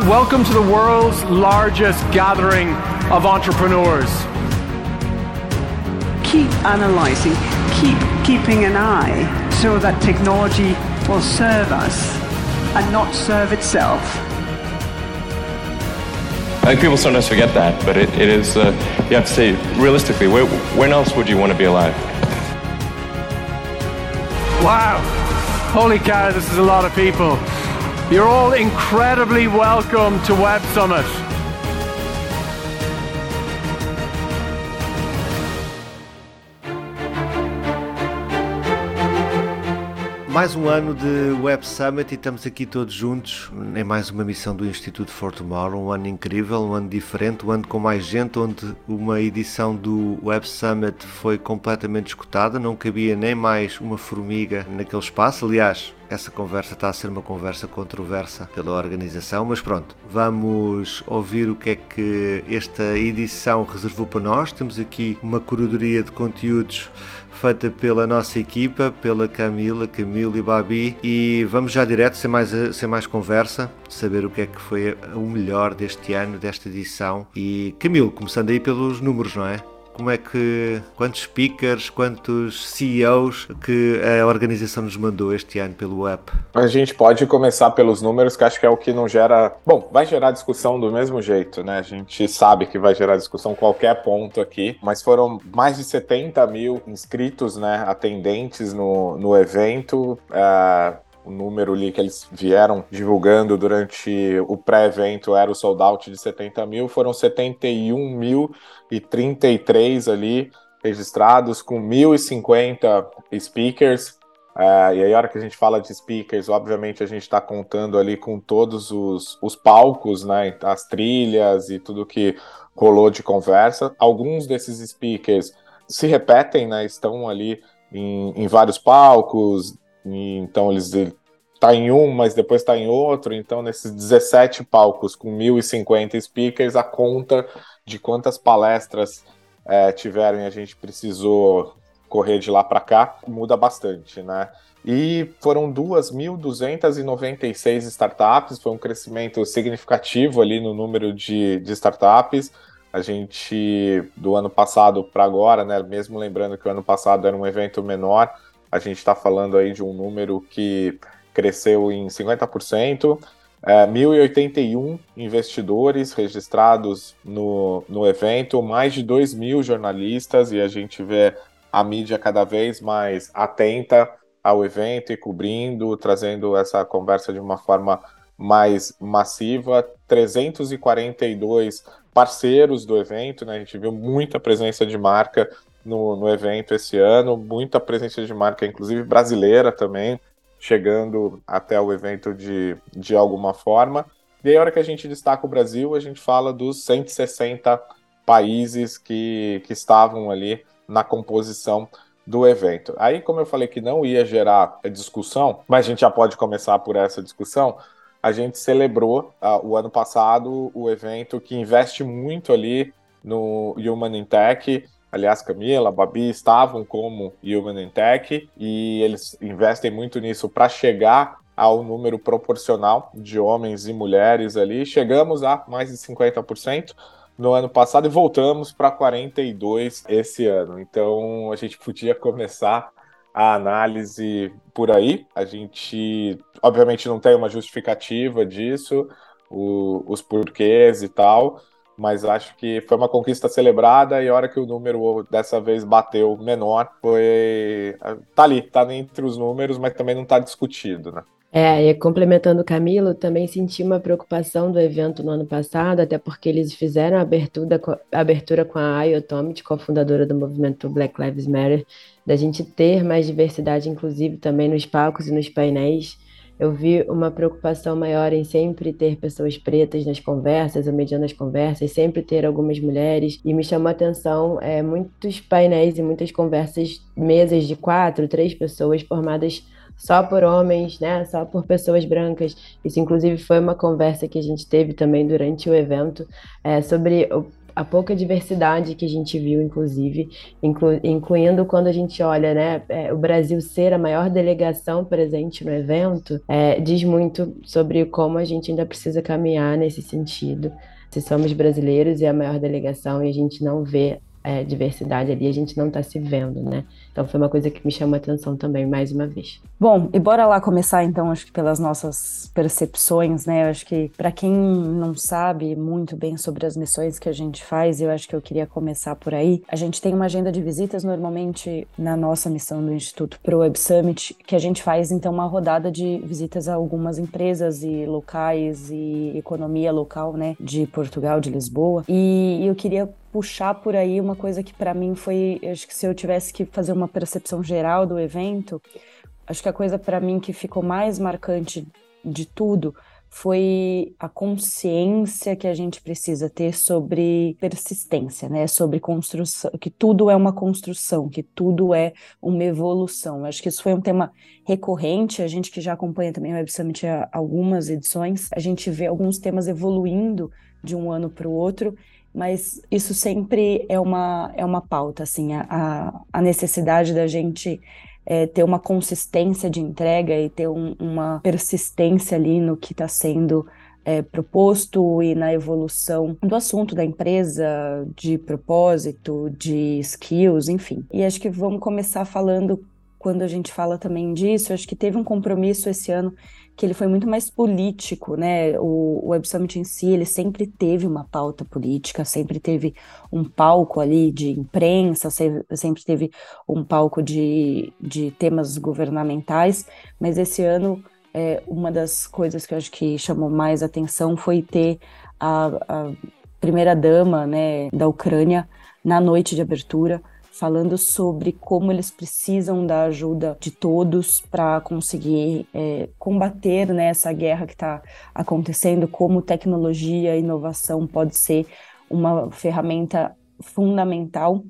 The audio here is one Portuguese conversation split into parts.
Welcome to the world's largest gathering of entrepreneurs. Keep analyzing, keep keeping an eye so that technology will serve us and not serve itself. I think people sometimes forget that, but it, it is, uh, you have to say, realistically, where, when else would you want to be alive? Wow. Holy cow, this is a lot of people. You're all incredibly welcome to Web Summit. Mais um ano de Web Summit e estamos aqui todos juntos em mais uma missão do Instituto For Tomorrow. Um ano incrível, um ano diferente, um ano com mais gente, onde uma edição do Web Summit foi completamente escutada, não cabia nem mais uma formiga naquele espaço. Aliás, essa conversa está a ser uma conversa controversa pela organização, mas pronto, vamos ouvir o que é que esta edição reservou para nós. Temos aqui uma curadoria de conteúdos feita pela nossa equipa, pela Camila, Camila e Babi. E vamos já direto, sem mais, sem mais conversa, saber o que é que foi o melhor deste ano, desta edição. E Camilo, começando aí pelos números, não é? Como é que quantos speakers, quantos CEOs que a organização nos mandou este ano pelo app? A gente pode começar pelos números, que acho que é o que não gera. Bom, vai gerar discussão do mesmo jeito, né? A gente sabe que vai gerar discussão qualquer ponto aqui, mas foram mais de 70 mil inscritos, né? Atendentes no, no evento. Uh, o número ali que eles vieram divulgando durante o pré-evento era o sold out de 70 mil, foram 71.033 ali registrados, com 1.050 speakers. Uh, e aí, a hora que a gente fala de speakers, obviamente a gente está contando ali com todos os, os palcos, né, as trilhas e tudo que rolou de conversa. Alguns desses speakers se repetem, né, estão ali em, em vários palcos, e, então eles tá em um, mas depois está em outro. Então, nesses 17 palcos com 1.050 speakers, a conta de quantas palestras é, tiveram e a gente precisou correr de lá para cá muda bastante, né? E foram 2.296 startups, foi um crescimento significativo ali no número de, de startups. A gente, do ano passado para agora, né, mesmo lembrando que o ano passado era um evento menor, a gente está falando aí de um número que cresceu em 50%. É, 1.081 investidores registrados no, no evento, mais de 2 mil jornalistas, e a gente vê a mídia cada vez mais atenta ao evento e cobrindo, trazendo essa conversa de uma forma mais massiva. 342 parceiros do evento, né? A gente viu muita presença de marca no, no evento esse ano, muita presença de marca, inclusive brasileira também, chegando até o evento de, de alguma forma. E aí, a hora que a gente destaca o Brasil, a gente fala dos 160 países que, que estavam ali na composição do evento. Aí, como eu falei que não ia gerar discussão, mas a gente já pode começar por essa discussão, a gente celebrou uh, o ano passado o evento que investe muito ali no Human in Tech Aliás, Camila, Babi estavam como Human in Tech e eles investem muito nisso para chegar ao número proporcional de homens e mulheres ali. Chegamos a mais de 50% no ano passado e voltamos para 42 esse ano. Então a gente podia começar a análise por aí. A gente, obviamente, não tem uma justificativa disso, o, os porquês e tal, mas acho que foi uma conquista celebrada e a hora que o número dessa vez bateu menor, foi. tá ali, tá entre os números, mas também não tá discutido, né? É, e complementando o Camilo, também senti uma preocupação do evento no ano passado, até porque eles fizeram a abertura, a abertura com a Ayo Tomit, cofundadora do movimento Black Lives Matter, da gente ter mais diversidade, inclusive também nos palcos e nos painéis eu vi uma preocupação maior em sempre ter pessoas pretas nas conversas, ou mediando as conversas, sempre ter algumas mulheres, e me chamou a atenção é, muitos painéis e muitas conversas, mesas de quatro, três pessoas formadas só por homens, né? Só por pessoas brancas. Isso, inclusive, foi uma conversa que a gente teve também durante o evento é, sobre o, a pouca diversidade que a gente viu, inclusive, inclu, incluindo quando a gente olha, né, é, o Brasil ser a maior delegação presente no evento, é, diz muito sobre como a gente ainda precisa caminhar nesse sentido. Se somos brasileiros e a maior delegação e a gente não vê é, diversidade ali, a gente não está se vendo, né? Então foi uma coisa que me chamou a atenção também, mais uma vez. Bom, e bora lá começar então, acho que pelas nossas percepções, né? Eu acho que para quem não sabe muito bem sobre as missões que a gente faz, eu acho que eu queria começar por aí. A gente tem uma agenda de visitas normalmente na nossa missão do Instituto Pro Web Summit, que a gente faz então uma rodada de visitas a algumas empresas e locais e economia local, né, de Portugal, de Lisboa. E eu queria puxar por aí uma coisa que para mim foi, acho que se eu tivesse que fazer uma percepção geral do evento, acho que a coisa para mim que ficou mais marcante de tudo foi a consciência que a gente precisa ter sobre persistência, né? Sobre construção, que tudo é uma construção, que tudo é uma evolução. Acho que isso foi um tema recorrente, a gente que já acompanha também o Web Summit há algumas edições, a gente vê alguns temas evoluindo de um ano para o outro mas isso sempre é uma, é uma pauta, assim, a, a necessidade da gente é, ter uma consistência de entrega e ter um, uma persistência ali no que está sendo é, proposto e na evolução do assunto da empresa, de propósito, de skills, enfim. E acho que vamos começar falando, quando a gente fala também disso, acho que teve um compromisso esse ano que ele foi muito mais político, né? O, Web Summit em si, ele sempre teve uma pauta política, sempre teve um palco ali de imprensa, sempre teve um palco de, de temas governamentais, mas esse ano é, uma das coisas que eu acho que chamou mais atenção foi ter a, a primeira dama né, da Ucrânia na noite de abertura, falando sobre como eles precisam da ajuda de todos para conseguir é, combater né, essa guerra que está acontecendo, como tecnologia e inovação pode ser uma ferramenta fundamental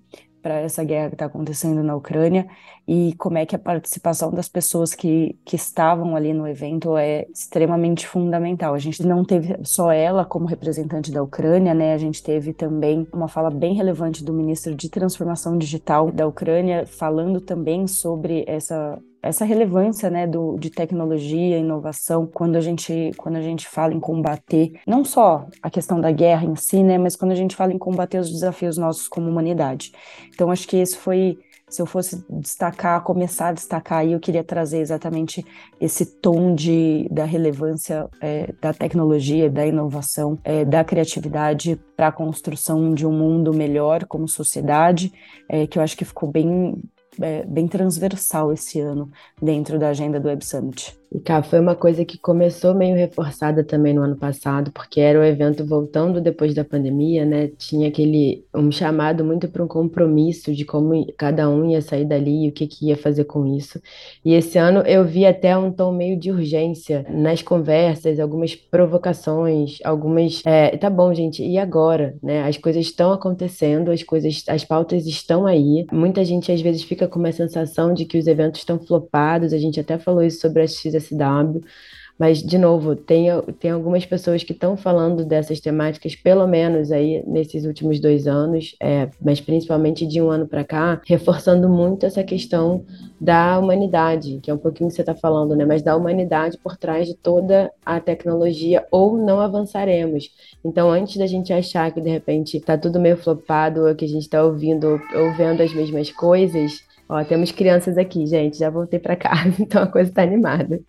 para essa guerra que está acontecendo na Ucrânia e como é que a participação das pessoas que, que estavam ali no evento é extremamente fundamental. A gente não teve só ela como representante da Ucrânia, né? A gente teve também uma fala bem relevante do ministro de Transformação Digital da Ucrânia, falando também sobre essa essa relevância né, do, de tecnologia, inovação, quando a gente quando a gente fala em combater não só a questão da guerra em si, né, mas quando a gente fala em combater os desafios nossos como humanidade. Então acho que esse foi se eu fosse destacar, começar a destacar aí, eu queria trazer exatamente esse tom de, da relevância é, da tecnologia, da inovação, é, da criatividade para a construção de um mundo melhor como sociedade, é, que eu acho que ficou bem, é, bem transversal esse ano dentro da agenda do Web Summit. E cá, foi uma coisa que começou meio reforçada também no ano passado, porque era o evento voltando depois da pandemia, né? Tinha aquele um chamado muito para um compromisso de como cada um ia sair dali e o que, que ia fazer com isso. E esse ano eu vi até um tom meio de urgência nas conversas, algumas provocações, algumas. É, tá bom, gente, e agora? Né? As coisas estão acontecendo, as coisas, as pautas estão aí. Muita gente às vezes fica com uma sensação de que os eventos estão flopados. A gente até falou isso sobre a XS SW. Mas, de novo, tem, tem algumas pessoas que estão falando dessas temáticas, pelo menos aí nesses últimos dois anos, é, mas principalmente de um ano para cá, reforçando muito essa questão da humanidade, que é um pouquinho que você está falando, né? Mas da humanidade por trás de toda a tecnologia, ou não avançaremos. Então, antes da gente achar que de repente está tudo meio flopado, ou que a gente está ouvindo ou vendo as mesmas coisas, Ó, temos crianças aqui, gente, já voltei para casa, então a coisa está animada.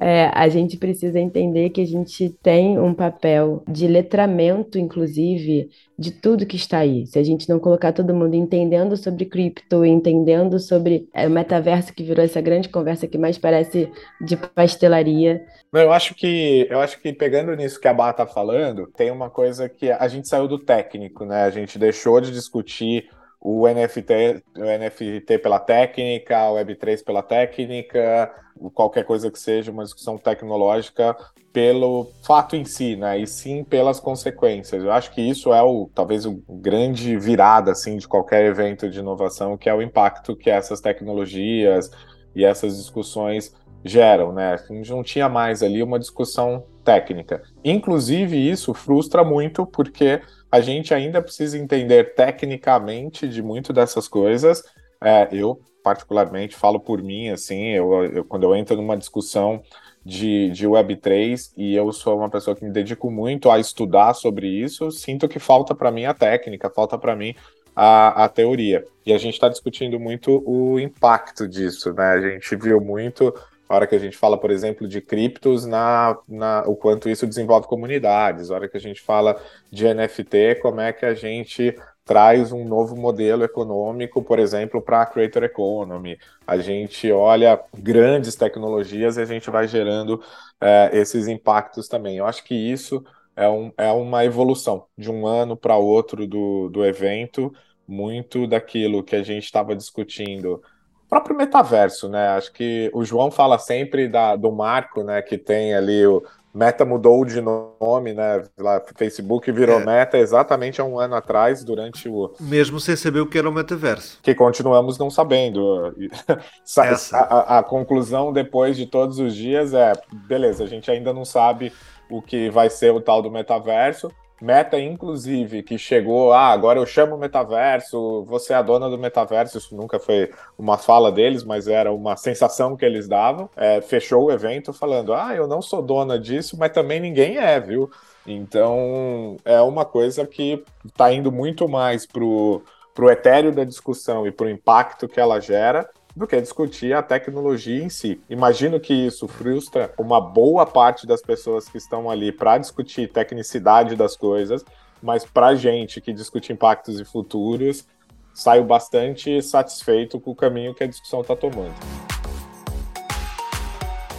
É, a gente precisa entender que a gente tem um papel de letramento, inclusive, de tudo que está aí. Se a gente não colocar todo mundo entendendo sobre cripto, entendendo sobre é, o metaverso que virou essa grande conversa que mais parece de pastelaria. Eu acho que eu acho que pegando nisso que a Bá está falando, tem uma coisa que a gente saiu do técnico, né? A gente deixou de discutir o NFT, o NFT pela técnica, o Web3 pela técnica, qualquer coisa que seja uma discussão tecnológica pelo fato em si, né? E sim pelas consequências. Eu acho que isso é o talvez o grande virada assim de qualquer evento de inovação, que é o impacto que essas tecnologias e essas discussões geram, né? A gente não tinha mais ali uma discussão técnica. Inclusive, isso frustra muito porque a gente ainda precisa entender tecnicamente de muito dessas coisas. É, eu, particularmente, falo por mim, assim, eu, eu, quando eu entro numa discussão de, de Web3 e eu sou uma pessoa que me dedico muito a estudar sobre isso, sinto que falta para mim a técnica, falta para mim a, a teoria. E a gente está discutindo muito o impacto disso, né? A gente viu muito a hora que a gente fala, por exemplo, de criptos, na, na, o quanto isso desenvolve comunidades, a hora que a gente fala de NFT, como é que a gente traz um novo modelo econômico, por exemplo, para a creator economy. A gente olha grandes tecnologias e a gente vai gerando é, esses impactos também. Eu acho que isso é, um, é uma evolução de um ano para outro do, do evento, muito daquilo que a gente estava discutindo próprio metaverso, né? Acho que o João fala sempre da, do marco, né? Que tem ali o Meta mudou de nome, né? Lá, Facebook virou é. Meta exatamente há um ano atrás, durante o. Mesmo sem saber o que era o metaverso. Que continuamos não sabendo. a, a, a conclusão depois de todos os dias é: beleza, a gente ainda não sabe o que vai ser o tal do metaverso. Meta, inclusive, que chegou, ah, agora eu chamo o metaverso, você é a dona do metaverso, isso nunca foi uma fala deles, mas era uma sensação que eles davam. É, fechou o evento falando, ah, eu não sou dona disso, mas também ninguém é, viu? Então, é uma coisa que está indo muito mais pro, pro etéreo da discussão e pro impacto que ela gera do que discutir a tecnologia em si. Imagino que isso frustra uma boa parte das pessoas que estão ali para discutir tecnicidade das coisas, mas para gente que discute impactos e futuros, saio bastante satisfeito com o caminho que a discussão está tomando.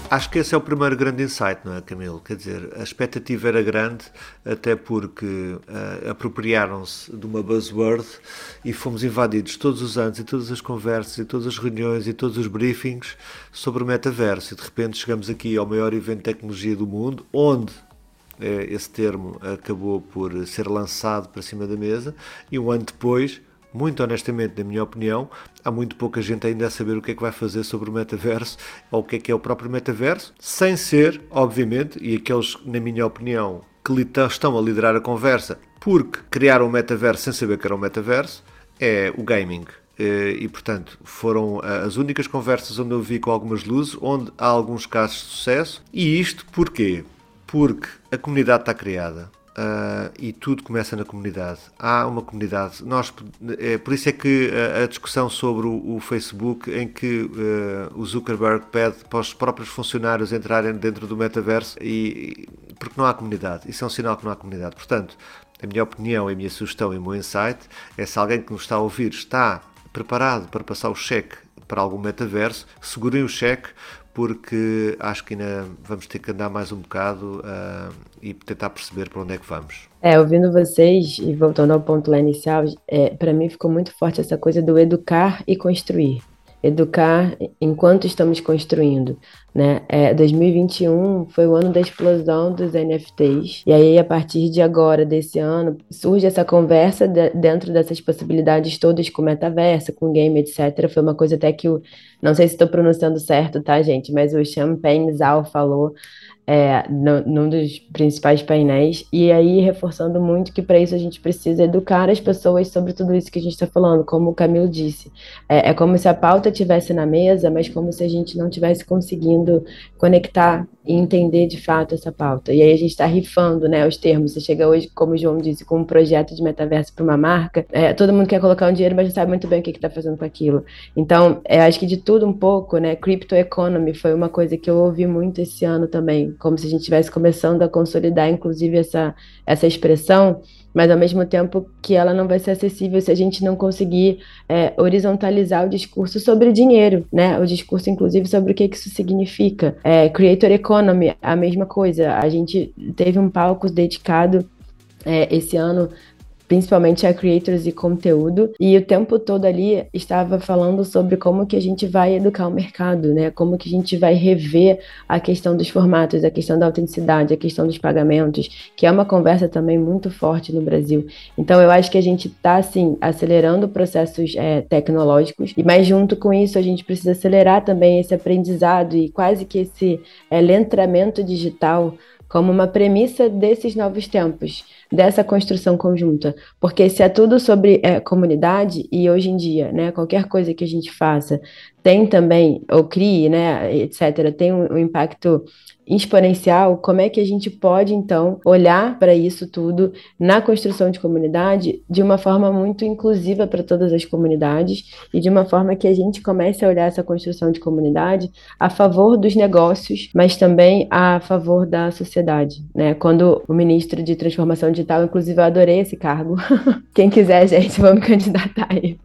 Acho que esse é o primeiro grande insight, não é, Camilo? Quer dizer, a expectativa era grande, até porque uh, apropriaram-se de uma buzzword e fomos invadidos todos os anos e todas as conversas e todas as reuniões e todos os briefings sobre o metaverso. E de repente chegamos aqui ao maior evento de tecnologia do mundo, onde uh, esse termo acabou por ser lançado para cima da mesa, e um ano depois muito honestamente, na minha opinião, há muito pouca gente ainda a saber o que é que vai fazer sobre o metaverso ou o que é que é o próprio metaverso, sem ser, obviamente, e aqueles, na minha opinião, que estão a liderar a conversa porque criaram o metaverso sem saber que era o metaverso, é o gaming. Eh, e portanto foram as únicas conversas onde eu vi com algumas luzes, onde há alguns casos de sucesso. E isto porquê? Porque a comunidade está criada, Uh, e tudo começa na comunidade. Há uma comunidade. Nós, é, por isso é que a, a discussão sobre o, o, Facebook, em que uh, o Zuckerberg pede para os próprios funcionários entrarem dentro do metaverso, e, porque não há comunidade. Isso é um sinal que não há comunidade. Portanto, a minha opinião, a minha sugestão e o meu insight é se alguém que nos está a ouvir está preparado para passar o cheque para algum metaverso, segurem o cheque porque acho que ainda vamos ter que andar mais um bocado uh, e tentar perceber para onde é que vamos. É, ouvindo vocês e voltando ao ponto lá inicial, é, para mim ficou muito forte essa coisa do educar e construir educar enquanto estamos construindo. Né? É, 2021 foi o ano da explosão dos NFTs, e aí a partir de agora, desse ano, surge essa conversa de, dentro dessas possibilidades todas com metaverso, com game, etc. Foi uma coisa até que o. Não sei se estou pronunciando certo, tá, gente? Mas o Champagne Zal falou é, no, num dos principais painéis, e aí reforçando muito que para isso a gente precisa educar as pessoas sobre tudo isso que a gente está falando, como o Camilo disse. É, é como se a pauta estivesse na mesa, mas como se a gente não tivesse conseguindo conectar e entender de fato essa pauta. E aí a gente está rifando né, os termos. Você chega hoje, como o João disse, com um projeto de metaverso para uma marca, é, todo mundo quer colocar um dinheiro, mas não sabe muito bem o que está fazendo com aquilo. Então, é, acho que de tudo um pouco, né? Crypto economy foi uma coisa que eu ouvi muito esse ano também, como se a gente estivesse começando a consolidar, inclusive, essa, essa expressão mas ao mesmo tempo que ela não vai ser acessível se a gente não conseguir é, horizontalizar o discurso sobre dinheiro, né? O discurso, inclusive, sobre o que isso significa. É, creator economy, a mesma coisa. A gente teve um palco dedicado é, esse ano principalmente a creators e conteúdo, e o tempo todo ali estava falando sobre como que a gente vai educar o mercado, né? Como que a gente vai rever a questão dos formatos, a questão da autenticidade, a questão dos pagamentos, que é uma conversa também muito forte no Brasil. Então eu acho que a gente está assim acelerando processos é, tecnológicos, e mais junto com isso a gente precisa acelerar também esse aprendizado e quase que esse é, letramento digital como uma premissa desses novos tempos, dessa construção conjunta. Porque se é tudo sobre é, comunidade, e hoje em dia, né, qualquer coisa que a gente faça tem também, ou crie, né, etc., tem um, um impacto exponencial, como é que a gente pode, então, olhar para isso tudo na construção de comunidade de uma forma muito inclusiva para todas as comunidades e de uma forma que a gente comece a olhar essa construção de comunidade a favor dos negócios, mas também a favor da sociedade, né? Quando o ministro de Transformação Digital, inclusive eu adorei esse cargo. Quem quiser, gente, vamos candidatar aí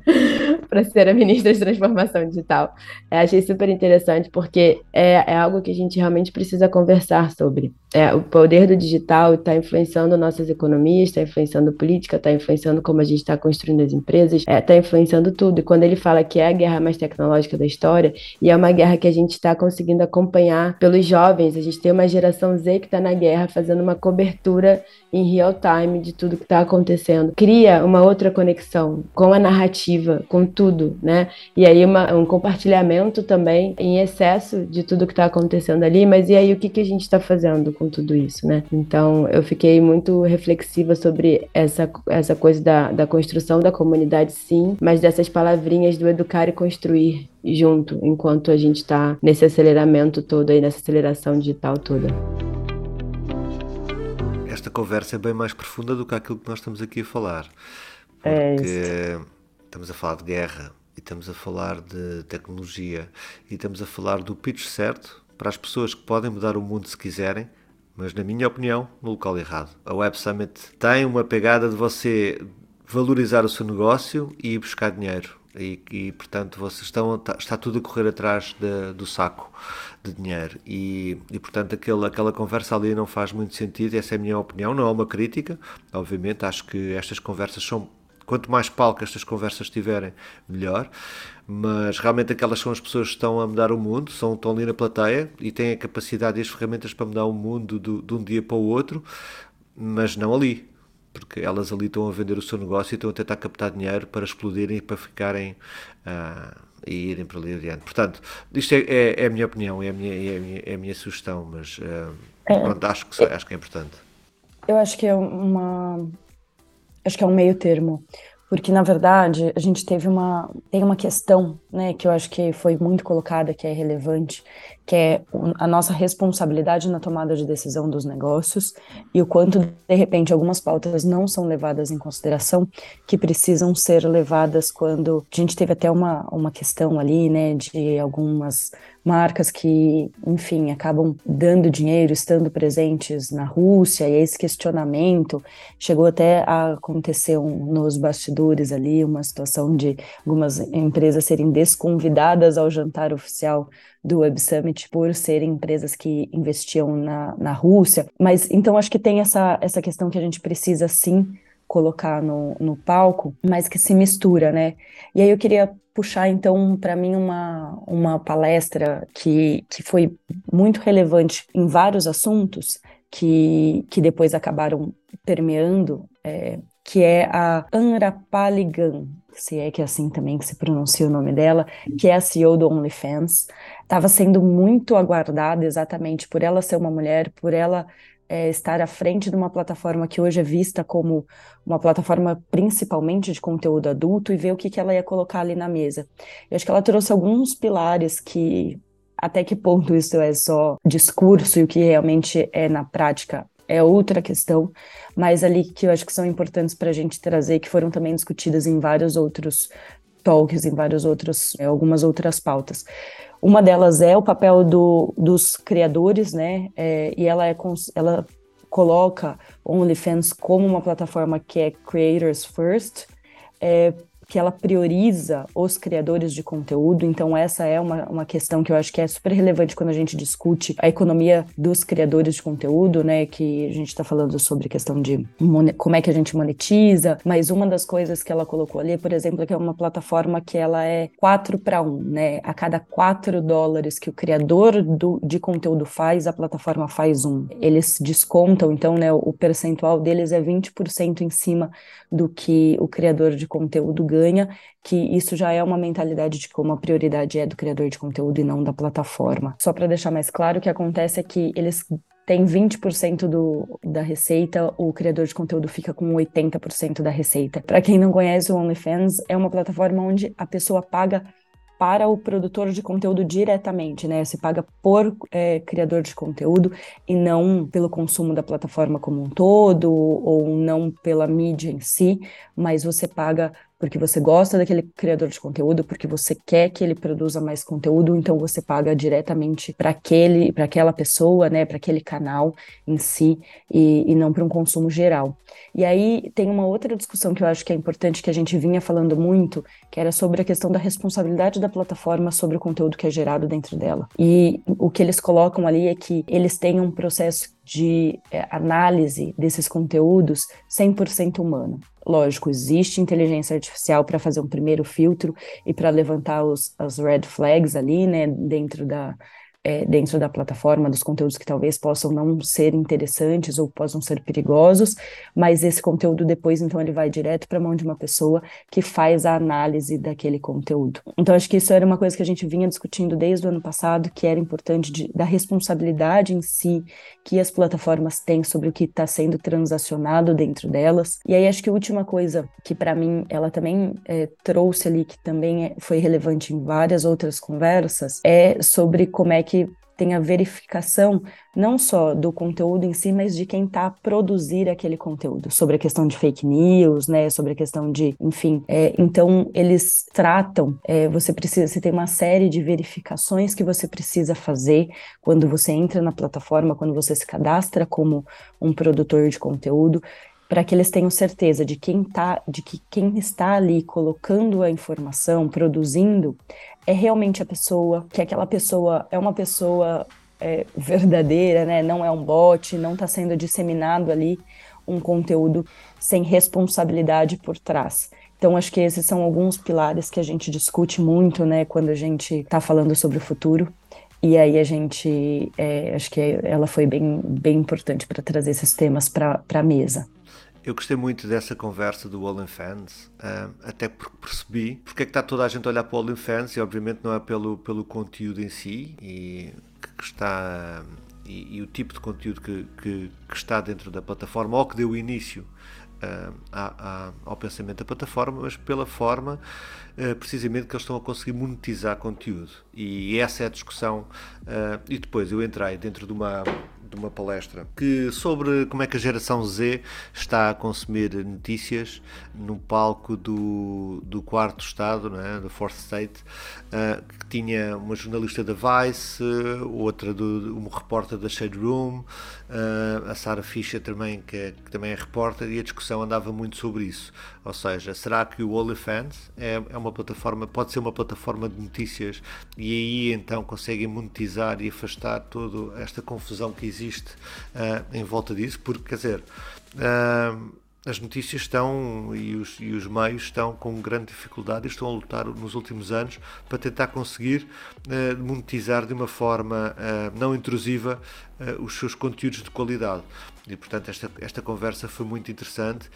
para ser a ministra de Transformação Digital. Eu achei super interessante porque é, é algo que a gente realmente precisa conversar sobre. É, o poder do digital está influenciando nossas economias, está influenciando política, está influenciando como a gente está construindo as empresas, está é, influenciando tudo. E quando ele fala que é a guerra mais tecnológica da história, e é uma guerra que a gente está conseguindo acompanhar pelos jovens, a gente tem uma geração Z que está na guerra fazendo uma cobertura em real time de tudo que está acontecendo. Cria uma outra conexão com a narrativa, com tudo, né? E aí uma, um compartilhamento também em excesso de tudo que está acontecendo ali, mas e aí o que, que a gente está fazendo com tudo isso, né? Então eu fiquei muito reflexiva sobre essa, essa coisa da, da construção da comunidade, sim, mas dessas palavrinhas do educar e construir junto, enquanto a gente está nesse aceleramento todo aí, nessa aceleração digital toda esta conversa é bem mais profunda do que aquilo que nós estamos aqui a falar. É porque é estamos a falar de guerra e estamos a falar de tecnologia e estamos a falar do pitch certo para as pessoas que podem mudar o mundo se quiserem, mas na minha opinião, no local errado. A Web Summit tem uma pegada de você valorizar o seu negócio e buscar dinheiro. E, e, portanto vocês estão está, está, tudo a correr atrás de, do saco de dinheiro e, e portanto aquele, aquela conversa ali não faz muito sentido essa é a minha opinião, não é uma crítica obviamente acho que estas conversas são quanto mais palco estas conversas tiverem melhor mas realmente aquelas são as pessoas que estão a mudar o mundo são, estão ali na plateia e têm a capacidade e as ferramentas para mudar o mundo do, de um dia para o outro mas não ali porque elas ali estão a vender o seu negócio e estão a tentar captar dinheiro para explodirem e para ficarem uh, e irem para ali adiante. Portanto, isto é, é, é, a minha opinião, é a minha, é a minha, é a minha sugestão, mas uh, pronto, acho, que, acho que é importante. Eu acho que é uma. Acho que é um meio termo. Porque na verdade a gente teve uma tem uma questão né que eu acho que foi muito colocada que é relevante que é a nossa responsabilidade na tomada de decisão dos negócios e o quanto de repente algumas pautas não são levadas em consideração que precisam ser levadas quando a gente teve até uma, uma questão ali né de algumas marcas que, enfim, acabam dando dinheiro, estando presentes na Rússia, e esse questionamento chegou até a acontecer um, nos bastidores ali, uma situação de algumas empresas serem desconvidadas ao jantar oficial do Web Summit por serem empresas que investiam na, na Rússia. Mas então acho que tem essa, essa questão que a gente precisa sim colocar no, no palco, mas que se mistura, né? E aí eu queria puxar então para mim uma, uma palestra que, que foi muito relevante em vários assuntos que, que depois acabaram permeando, é, que é a Anrapaligan, se é que é assim também que se pronuncia o nome dela, que é a CEO do OnlyFans. Estava sendo muito aguardada exatamente por ela ser uma mulher, por ela é, estar à frente de uma plataforma que hoje é vista como uma plataforma principalmente de conteúdo adulto e ver o que, que ela ia colocar ali na mesa. Eu acho que ela trouxe alguns pilares que até que ponto isso é só discurso e o que realmente é na prática é outra questão, mas ali que eu acho que são importantes para a gente trazer, que foram também discutidas em vários outros talks, em vários outros, é, algumas outras pautas. Uma delas é o papel do, dos criadores, né? É, e ela, é, ela coloca OnlyFans como uma plataforma que é Creators First, é, que ela prioriza os criadores de conteúdo, então essa é uma, uma questão que eu acho que é super relevante quando a gente discute a economia dos criadores de conteúdo, né, que a gente está falando sobre questão de como é que a gente monetiza, mas uma das coisas que ela colocou ali, por exemplo, é que é uma plataforma que ela é 4 para 1, né, a cada 4 dólares que o criador do, de conteúdo faz, a plataforma faz um. Eles descontam, então, né, o percentual deles é 20% em cima do que o criador de conteúdo ganha ganha, que isso já é uma mentalidade de como a prioridade é do criador de conteúdo e não da plataforma. Só para deixar mais claro, o que acontece é que eles tem 20% do, da receita, o criador de conteúdo fica com 80% da receita. Para quem não conhece o OnlyFans, é uma plataforma onde a pessoa paga para o produtor de conteúdo diretamente, né? Você paga por é, criador de conteúdo e não pelo consumo da plataforma como um todo, ou não pela mídia em si, mas você paga porque você gosta daquele criador de conteúdo, porque você quer que ele produza mais conteúdo, então você paga diretamente para aquele, para aquela pessoa, né, para aquele canal em si e, e não para um consumo geral. E aí tem uma outra discussão que eu acho que é importante que a gente vinha falando muito, que era sobre a questão da responsabilidade da plataforma sobre o conteúdo que é gerado dentro dela. E o que eles colocam ali é que eles têm um processo de é, análise desses conteúdos 100% humano. Lógico, existe inteligência artificial para fazer um primeiro filtro e para levantar os, as red flags ali, né, dentro da, é, dentro da plataforma, dos conteúdos que talvez possam não ser interessantes ou possam ser perigosos, mas esse conteúdo depois, então, ele vai direto para a mão de uma pessoa que faz a análise daquele conteúdo. Então, acho que isso era uma coisa que a gente vinha discutindo desde o ano passado, que era importante de, da responsabilidade em si que as plataformas têm sobre o que está sendo transacionado dentro delas. E aí, acho que a última coisa que, para mim, ela também é, trouxe ali, que também é, foi relevante em várias outras conversas, é sobre como é que que tem a verificação não só do conteúdo em si, mas de quem está a produzir aquele conteúdo, sobre a questão de fake news, né, sobre a questão de, enfim, é, então eles tratam, é, você precisa, você tem uma série de verificações que você precisa fazer quando você entra na plataforma, quando você se cadastra como um produtor de conteúdo, para que eles tenham certeza de quem tá, de que quem está ali colocando a informação, produzindo, é realmente a pessoa, que aquela pessoa é uma pessoa é, verdadeira, né? Não é um bot, não está sendo disseminado ali um conteúdo sem responsabilidade por trás. Então, acho que esses são alguns pilares que a gente discute muito, né, quando a gente está falando sobre o futuro. E aí a gente, é, acho que ela foi bem, bem importante para trazer esses temas para a mesa. Eu gostei muito dessa conversa do OnlyFans, uh, até porque percebi porque é que está toda a gente a olhar para o OnlyFans e obviamente não é pelo, pelo conteúdo em si e que está e, e, o tipo de conteúdo que, que, que, está dentro da plataforma ou que deu início uh, a, a, ao pensamento da plataforma, mas pela forma uh, precisamente que eles estão a conseguir monetizar conteúdo. E essa é a discussão. Uh, e depois eu entrei dentro de uma de uma palestra que sobre como é que a geração Z está a consumir notícias no palco do, do quarto estado, não é? do Fourth State, uh, que tinha uma jornalista da Vice, outra do repórter da Shade Room, uh, a Sarah Fisher também que, é, que, também é repórter e a discussão andava muito sobre isso. Ou seja, será que o OnlyFans é, é uma plataforma, pode ser uma plataforma de notícias e aí então conseguem monetizar e afastar toda esta confusão que existe uh, em volta disso, porque, quer dizer, uh, as notícias estão e os, e os meios estão com grande dificuldade e estão a lutar nos últimos anos para tentar conseguir uh, monetizar de uma forma não intrusiva os seus conteúdos de qualidade. E portanto esta, esta conversa foi muito interessante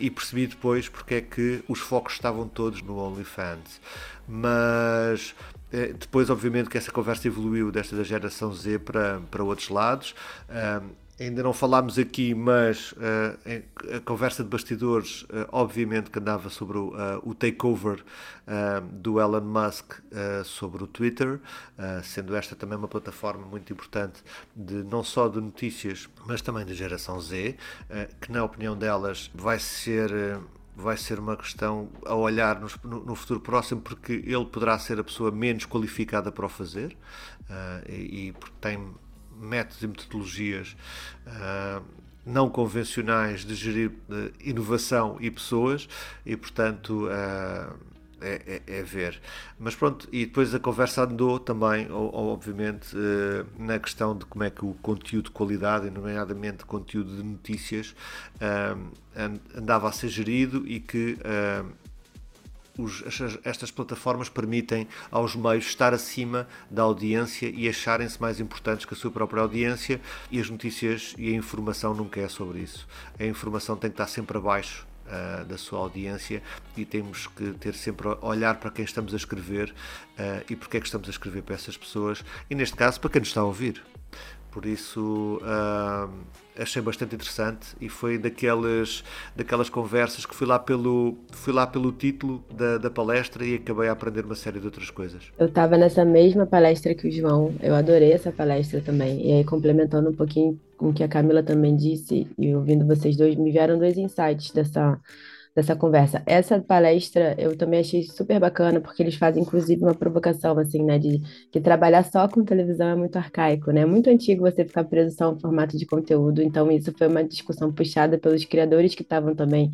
e percebi depois porque é que os focos estavam todos no OnlyFans. Mas depois obviamente que essa conversa evoluiu desta da geração Z para, para outros lados. Ainda não falámos aqui, mas uh, a conversa de bastidores, uh, obviamente, que andava sobre o, uh, o takeover do Elon Musk sobre o Twitter, sendo esta também uma plataforma muito importante de não só de notícias, mas também da geração Z, que na opinião delas vai ser vai ser uma questão a olhar no, no, futuro próximo, porque ele poderá ser a pessoa menos qualificada para o fazer uh, e, e porque tem métodos e metodologias uh, não convencionais de gerir inovação e pessoas e, portanto, uh, é, é, é, ver. Mas pronto, e depois a conversa andou também, obviamente, na questão de como é que o conteúdo de qualidade, nomeadamente conteúdo de notícias, andava a ser gerido e que os, estas plataformas permitem aos meios estar acima da audiência e acharem-se mais importantes que a sua própria audiência e as notícias e a informação nunca é sobre isso. A informação tem que estar sempre abaixo uh, da sua audiência e temos que ter sempre a olhar para quem estamos a escrever uh, e porque é que estamos a escrever para essas pessoas e neste caso para quem nos está a ouvir Por isso uh, achei bastante interessante e foi daquelas, daquelas conversas que fui lá pelo, fui lá pelo título da, da palestra e acabei a aprender uma série de outras coisas. Eu estava nessa mesma palestra que o João, eu adorei essa palestra também. E aí, complementando um pouquinho com o que a Camila também disse, e ouvindo vocês dois, me vieram dois insights dessa dessa conversa. Essa palestra eu também achei super bacana, porque eles fazem, inclusive, uma provocação, assim, né, de que trabalhar só com televisão é muito arcaico, né? É muito antigo você ficar preso só a um formato de conteúdo. Então, isso foi uma discussão puxada pelos criadores que estavam também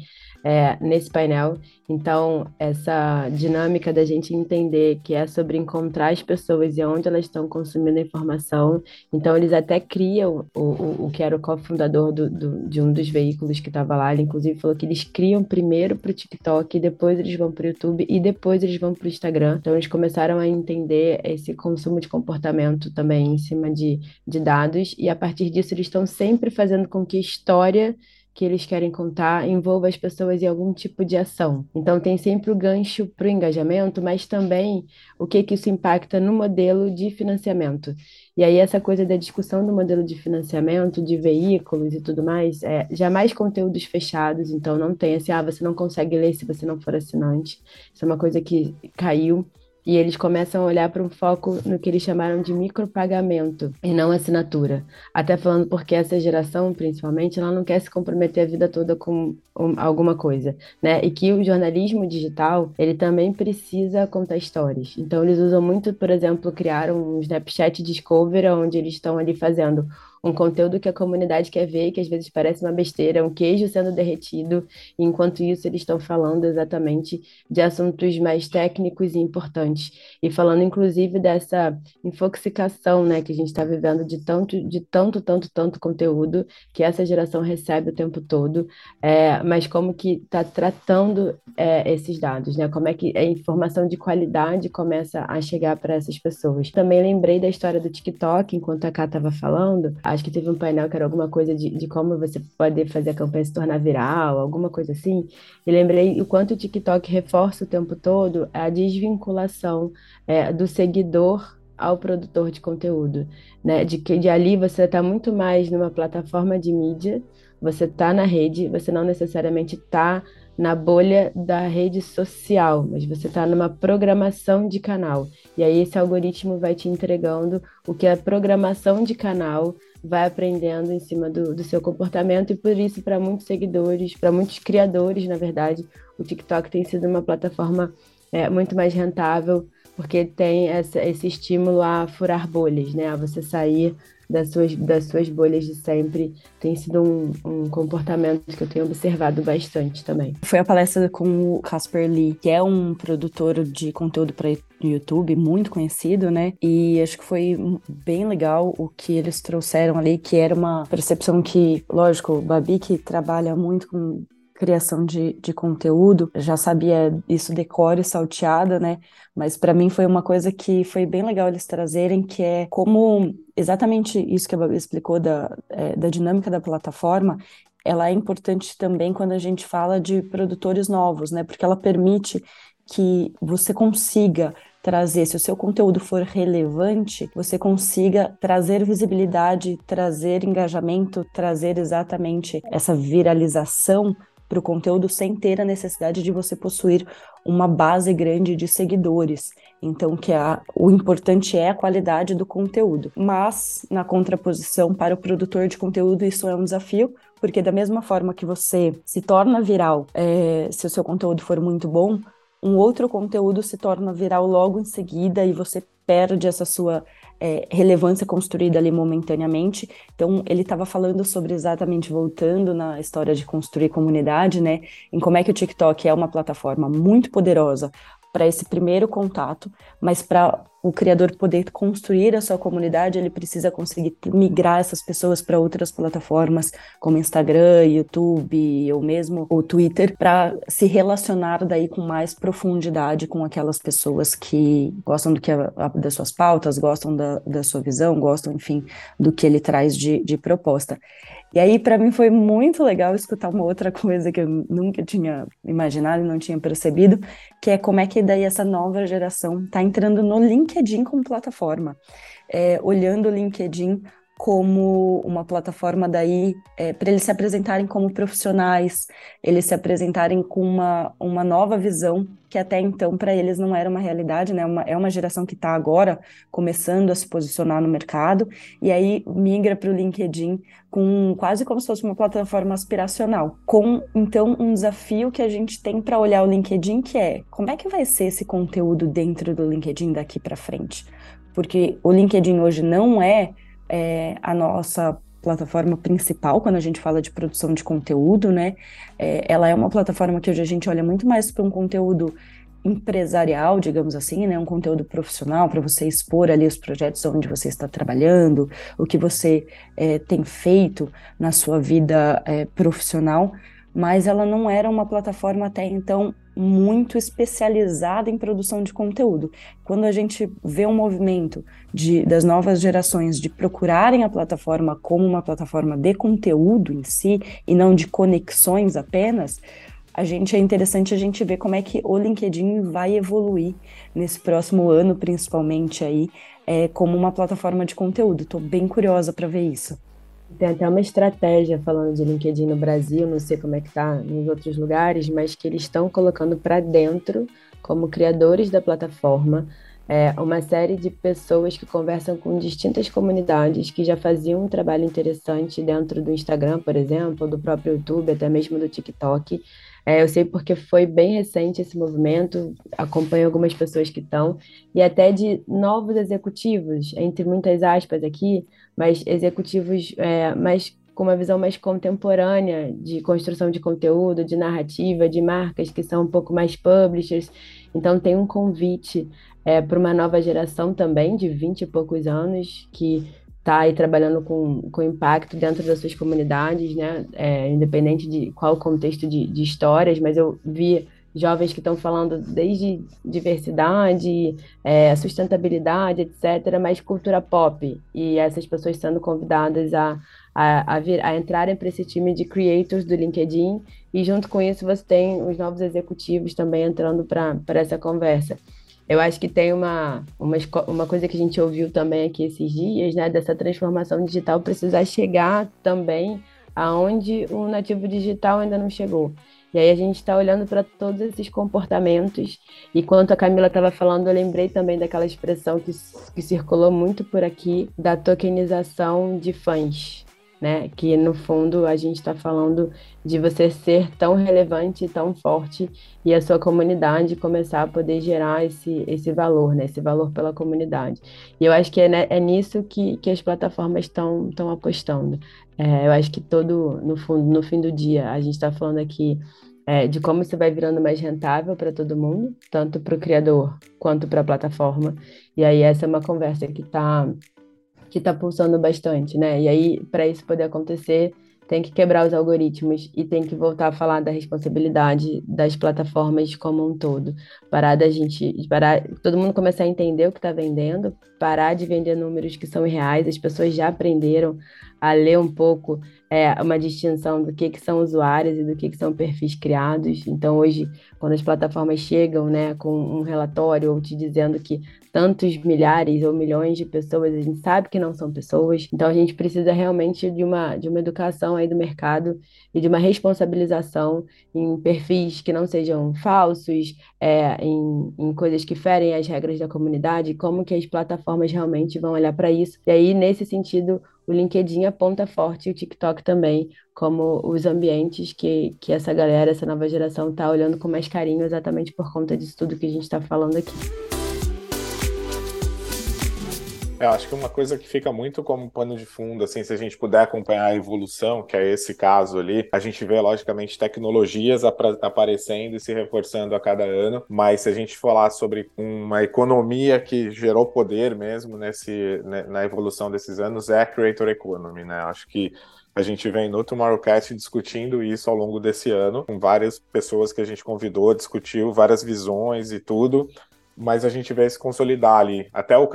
é, nesse painel. Então, essa dinâmica da gente entender que é sobre encontrar as pessoas e onde elas estão consumindo a informação. Então, eles até criam, o, o, o que era o cofundador do, do, de um dos veículos que estava lá, ele inclusive falou que eles criam primeiro para o TikTok, depois eles vão para o YouTube e depois eles vão para o Instagram. Então, eles começaram a entender esse consumo de comportamento também em cima de, de dados, e a partir disso, eles estão sempre fazendo com que a história que eles querem contar envolva as pessoas em algum tipo de ação. Então tem sempre o gancho para o engajamento, mas também o que que isso impacta no modelo de financiamento. E aí essa coisa da discussão do modelo de financiamento, de veículos e tudo mais, é jamais conteúdos fechados, então não tem assim, ah, você não consegue ler se você não for assinante. Isso é uma coisa que caiu e eles começam a olhar para um foco no que eles chamaram de micropagamento e não assinatura. Até falando porque essa geração, principalmente, ela não quer se comprometer a vida toda com alguma coisa, né? E que o jornalismo digital, ele também precisa contar histórias. Então eles usam muito, por exemplo, criaram um Snapchat Discover, onde eles estão ali fazendo um conteúdo que a comunidade quer ver, que às vezes parece uma besteira, um queijo sendo derretido, e enquanto isso eles estão falando exatamente de assuntos mais técnicos e importantes, e falando inclusive dessa infoxicação, né, que a gente está vivendo de tanto, de tanto, tanto, tanto conteúdo que essa geração recebe o tempo todo, é, mas como que está tratando é, esses dados, né, como é que a informação de qualidade começa a chegar para essas pessoas. Também lembrei da história do TikTok, enquanto a Ká estava falando, acho que teve um painel que era alguma coisa de, de como você pode fazer a campanha se tornar viral, alguma coisa assim. E lembrei o quanto o TikTok reforça o tempo todo a desvinculação é, do seguidor ao produtor de conteúdo, né? De que de ali você está muito mais numa plataforma de mídia, você está na rede, você não necessariamente está na bolha da rede social, mas você está numa programação de canal. E aí esse algoritmo vai te entregando o que a programação de canal vai aprendendo em cima do, do seu comportamento, e por isso, para muitos seguidores, para muitos criadores, na verdade, o TikTok tem sido uma plataforma é, muito mais rentável, porque tem essa, esse estímulo a furar bolhas, né? A você sair das suas, das suas bolhas de sempre tem sido um, um, comportamento que eu tenho observado bastante também. Foi a palestra com o Casper Lee, que é um produtor de conteúdo para YouTube muito conhecido, né? E acho que foi bem legal o que eles trouxeram ali, que era uma percepção que, lógico, Babi que trabalha muito com criação de, de conteúdo, já sabia isso decore salteada, né? Mas para mim foi uma coisa que foi bem legal eles trazerem, que é como exatamente isso que a Babi explicou da, é, da dinâmica da plataforma, ela é importante também quando a gente fala de produtores novos, né? Porque ela permite que você consiga trazer, se o seu conteúdo for relevante, você consiga trazer visibilidade, trazer engajamento, trazer exatamente essa viralização para o conteúdo sem ter a necessidade de você possuir uma base grande de seguidores. Então, que a, o importante é a qualidade do conteúdo. Mas, na contraposição para o produtor de conteúdo, isso é um desafio, porque da mesma forma que você se torna viral, é, se o seu conteúdo for muito bom, um outro conteúdo se torna viral logo em seguida e você perde essa sua é, relevância construída ali momentaneamente. Então, ele estava falando sobre exatamente, voltando na história de construir comunidade, né? Em como é que o TikTok é uma plataforma muito poderosa para esse primeiro contato, mas para o criador poder construir a sua comunidade, ele precisa conseguir migrar essas pessoas para outras plataformas, como Instagram, YouTube ou mesmo o Twitter, para se relacionar daí com mais profundidade com aquelas pessoas que gostam do que a, a, das suas pautas, gostam da, da sua visão, gostam, enfim, do que ele traz de, de proposta. E aí, para mim, foi muito legal escutar uma outra coisa que eu nunca tinha imaginado e não tinha percebido, que é como é que daí essa nova geração está entrando no LinkedIn como plataforma. É, olhando o LinkedIn como uma plataforma daí é, para eles se apresentarem como profissionais, eles se apresentarem com uma, uma nova visão que até então para eles não era uma realidade, né? Uma, é uma geração que está agora começando a se posicionar no mercado e aí migra para o LinkedIn com quase como se fosse uma plataforma aspiracional, com então um desafio que a gente tem para olhar o LinkedIn que é como é que vai ser esse conteúdo dentro do LinkedIn daqui para frente, porque o LinkedIn hoje não é é, a nossa plataforma principal quando a gente fala de produção de conteúdo, né? É, ela é uma plataforma que hoje a gente olha muito mais para um conteúdo empresarial, digamos assim, né, um conteúdo profissional para você expor ali os projetos onde você está trabalhando, o que você é, tem feito na sua vida é, profissional, mas ela não era uma plataforma até então muito especializada em produção de conteúdo. Quando a gente vê um movimento de, das novas gerações de procurarem a plataforma como uma plataforma de conteúdo em si e não de conexões apenas, a gente é interessante a gente ver como é que o LinkedIn vai evoluir nesse próximo ano, principalmente aí, é, como uma plataforma de conteúdo. Estou bem curiosa para ver isso. Tem até uma estratégia falando de LinkedIn no Brasil, não sei como é que tá nos outros lugares, mas que eles estão colocando para dentro, como criadores da plataforma, é, uma série de pessoas que conversam com distintas comunidades que já faziam um trabalho interessante dentro do Instagram, por exemplo, do próprio YouTube, até mesmo do TikTok. É, eu sei porque foi bem recente esse movimento, acompanho algumas pessoas que estão, e até de novos executivos, entre muitas aspas aqui, mas executivos é, mais com uma visão mais contemporânea de construção de conteúdo, de narrativa, de marcas que são um pouco mais publishers. Então, tem um convite é, para uma nova geração também, de 20 e poucos anos, que está aí trabalhando com, com impacto dentro das suas comunidades, né? É, independente de qual contexto de, de histórias, mas eu vi jovens que estão falando desde diversidade, é, sustentabilidade, etc., mas cultura pop. E essas pessoas sendo convidadas a, a, a, vir, a entrarem para esse time de creators do LinkedIn. E junto com isso, você tem os novos executivos também entrando para essa conversa. Eu acho que tem uma, uma, uma coisa que a gente ouviu também aqui esses dias, né, dessa transformação digital precisar chegar também aonde o nativo digital ainda não chegou. E aí a gente está olhando para todos esses comportamentos. E quanto a Camila estava falando, eu lembrei também daquela expressão que, que circulou muito por aqui, da tokenização de fãs né? Que no fundo a gente está falando de você ser tão relevante, tão forte e a sua comunidade começar a poder gerar esse, esse valor, né? Esse valor pela comunidade. E eu acho que é, né, é nisso que, que as plataformas estão estão apostando. É, eu acho que todo no fundo no fim do dia a gente está falando aqui é, de como isso vai virando mais rentável para todo mundo, tanto para o criador quanto para a plataforma. E aí essa é uma conversa que está que está pulsando bastante, né? E aí, para isso poder acontecer, tem que quebrar os algoritmos e tem que voltar a falar da responsabilidade das plataformas como um todo. Parar da gente, parar, todo mundo começar a entender o que está vendendo, parar de vender números que são irreais, as pessoas já aprenderam a ler um pouco é, uma distinção do que, que são usuários e do que, que são perfis criados. Então, hoje, quando as plataformas chegam né, com um relatório ou te dizendo que tantos milhares ou milhões de pessoas, a gente sabe que não são pessoas. Então, a gente precisa realmente de uma, de uma educação aí do mercado e de uma responsabilização em perfis que não sejam falsos, é, em, em coisas que ferem as regras da comunidade, como que as plataformas realmente vão olhar para isso. E aí, nesse sentido, o LinkedIn aponta forte e o TikTok também como os ambientes que, que essa galera, essa nova geração está olhando com mais carinho exatamente por conta disso tudo que a gente está falando aqui. Eu acho que uma coisa que fica muito como pano de fundo, assim, se a gente puder acompanhar a evolução, que é esse caso ali, a gente vê, logicamente, tecnologias aparecendo e se reforçando a cada ano, mas se a gente falar sobre uma economia que gerou poder mesmo nesse, né, na evolução desses anos, é a Creator Economy, né? Acho que a gente vem no Tomorrowcast discutindo isso ao longo desse ano, com várias pessoas que a gente convidou, discutiu várias visões e tudo mas a gente vê se consolidar ali. Até o,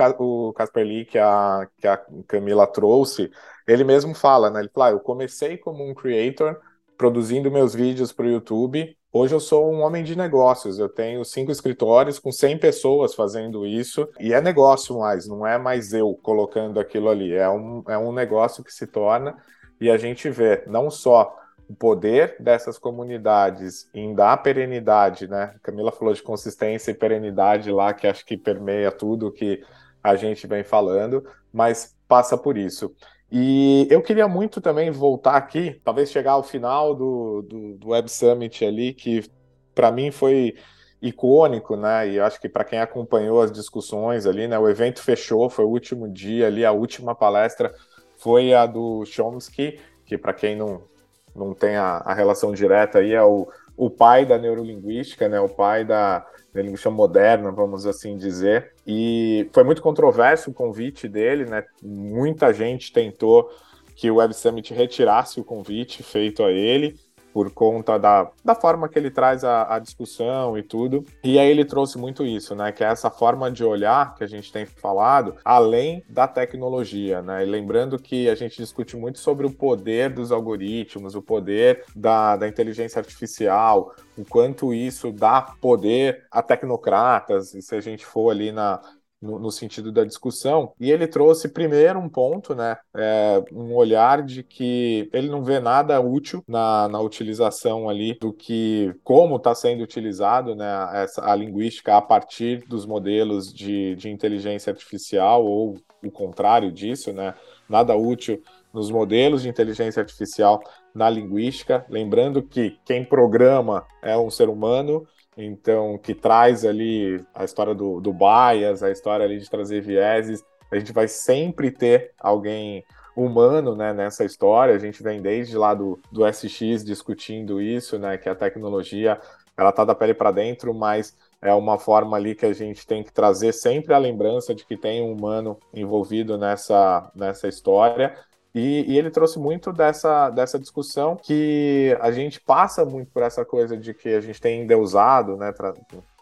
Casper Lee, que a, que a Camila trouxe, ele mesmo fala, né? Ele fala, ah, eu comecei como um creator, produzindo meus vídeos para o YouTube, Hoje eu sou um homem de negócios, eu tenho cinco escritórios com 100 pessoas fazendo isso, e é negócio mais, não é mais eu colocando aquilo ali, é um, é um negócio que se torna, e a gente vê não só o poder dessas comunidades em dar perenidade, né? Camila falou de consistência e perenidade lá, que acho que permeia tudo que a gente vem falando, mas passa por isso. E eu queria muito também voltar aqui, talvez chegar ao final do, do, do Web Summit ali, que para mim foi icônico, né? E acho que para quem acompanhou as discussões ali, né? O evento fechou, foi o último dia ali, a última palestra foi a do Chomsky, que para quem não, não tem a, a, relação direta aí, é o, o pai da neurolinguística, né? O pai da, da linguística moderna, vamos assim dizer. E foi muito controverso o convite dele, né? Muita gente tentou que o Web Summit retirasse o convite feito a ele por conta da, da forma que ele traz a, a, discussão e tudo. E aí ele trouxe muito isso, né? Que é essa forma de olhar que a gente tem falado, além da tecnologia, né? E lembrando que a gente discute muito sobre o poder dos algoritmos, o poder da, da inteligência artificial, o quanto isso dá poder a tecnocratas, e se a gente for ali na, no, no, sentido da discussão. E ele trouxe primeiro um ponto, né, é, um olhar de que ele não vê nada útil na, na utilização ali do que como está sendo utilizado, né, essa, a linguística a partir dos modelos de, de inteligência artificial ou o contrário disso, né, nada útil nos modelos de inteligência artificial na linguística, lembrando que quem programa é um ser humano então que traz ali a história do, do bias, a história ali de trazer vieses. A gente vai sempre ter alguém humano né, nessa história. A gente vem desde lá do, do SX discutindo isso, né, que a tecnologia ela tá da pele para dentro, mas é uma forma ali que a gente tem que trazer sempre a lembrança de que tem um humano envolvido nessa, nessa história e, e, ele trouxe muito dessa, dessa discussão que a gente passa muito por essa coisa de que a gente tem endeusado, né, tra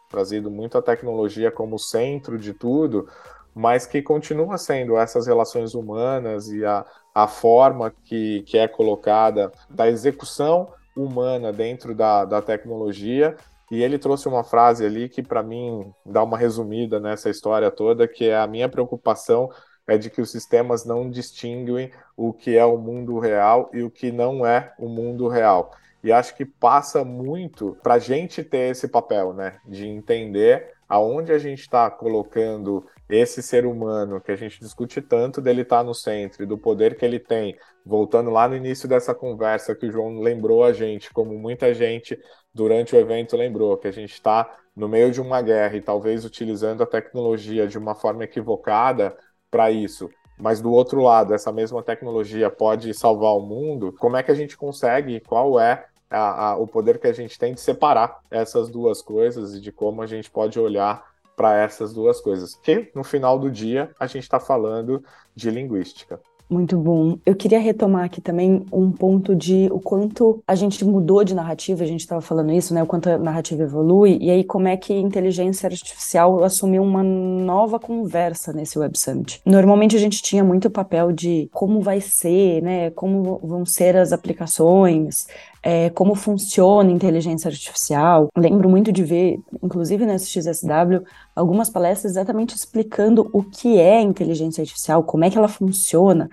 trazido muito a tecnologia como centro de tudo, mas que continua sendo essas relações humanas e a, a forma que, que é colocada da execução humana dentro da, da tecnologia. E ele trouxe uma frase ali que, para mim, dá uma resumida nessa história toda, que é a minha preocupação é de que os sistemas não distinguem o que é o mundo real e o que não é o mundo real. E acho que passa muito para a gente ter esse papel, né? De entender aonde a gente está colocando esse ser humano que a gente discute tanto dele estar tá no centro e do poder que ele tem. Voltando lá no início dessa conversa que o João lembrou a gente, como muita gente durante o evento lembrou, que a gente está no meio de uma guerra e talvez utilizando a tecnologia de uma forma equivocada para isso, mas do outro lado, essa mesma tecnologia pode salvar o mundo, como é que a gente consegue, qual é a, a, o poder que a gente tem de separar essas duas coisas e de como a gente pode olhar para essas duas coisas? Que no final do dia a gente está falando de linguística. Muito bom. Eu queria retomar aqui também um ponto de o quanto a gente mudou de narrativa, a gente estava falando isso, né? O quanto a narrativa evolui, e aí como é que inteligência artificial assumiu uma nova conversa nesse Web Summit. Normalmente a gente tinha muito papel de como vai ser, né? Como vão ser as aplicações, é, como funciona inteligência artificial. Lembro muito de ver, inclusive nesse XSW, algumas palestras exatamente explicando o que é inteligência artificial, como é que ela funciona.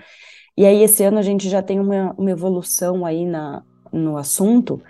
E aí, esse ano, a gente já tem uma, uma evolução aí na, no assunto,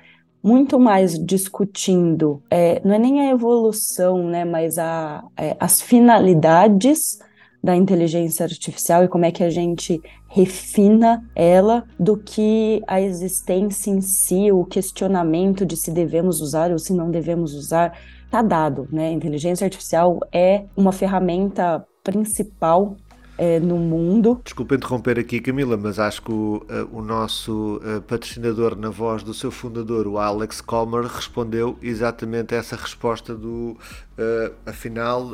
muito mais discutindo, é, não é nem a evolução, né, mas a, é, as finalidades da inteligência artificial e como é que a gente refina ela do que a existência em si, o questionamento de se devemos usar ou se não devemos usar, está dado, né? Inteligência artificial é uma ferramenta principal é, no mundo. Desculpa interromper aqui, Camila, mas acho que o, uh, o nosso uh, patrocinador, na voz do seu fundador, o Alex Comer, respondeu exatamente essa resposta do, uh, afinal,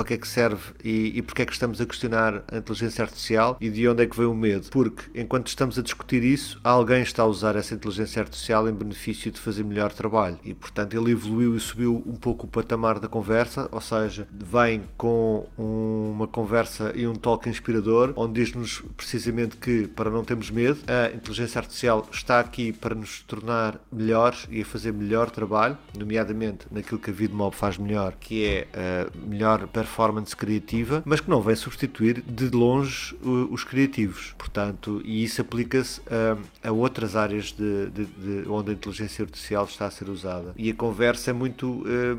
para que é que serve e, e porque é que estamos a questionar a inteligência artificial e de onde é que veio o medo. Porque enquanto estamos a discutir isso, alguém está a usar essa inteligência artificial em benefício de fazer melhor trabalho. E portanto ele evoluiu e subiu um pouco o patamar da conversa, ou seja, vem com uma conversa e um toque inspirador, onde diz-nos precisamente que para não termos medo, a inteligência artificial está aqui para nos tornar melhores e a fazer melhor trabalho, nomeadamente naquilo que a VidMob faz melhor, que é a melhor performance criativa, mas que não vem substituir de longe os criativos. Portanto, e isso aplica-se a, a, outras áreas de, de, de, onde a inteligência artificial está a ser usada. E a conversa é muito. Uh,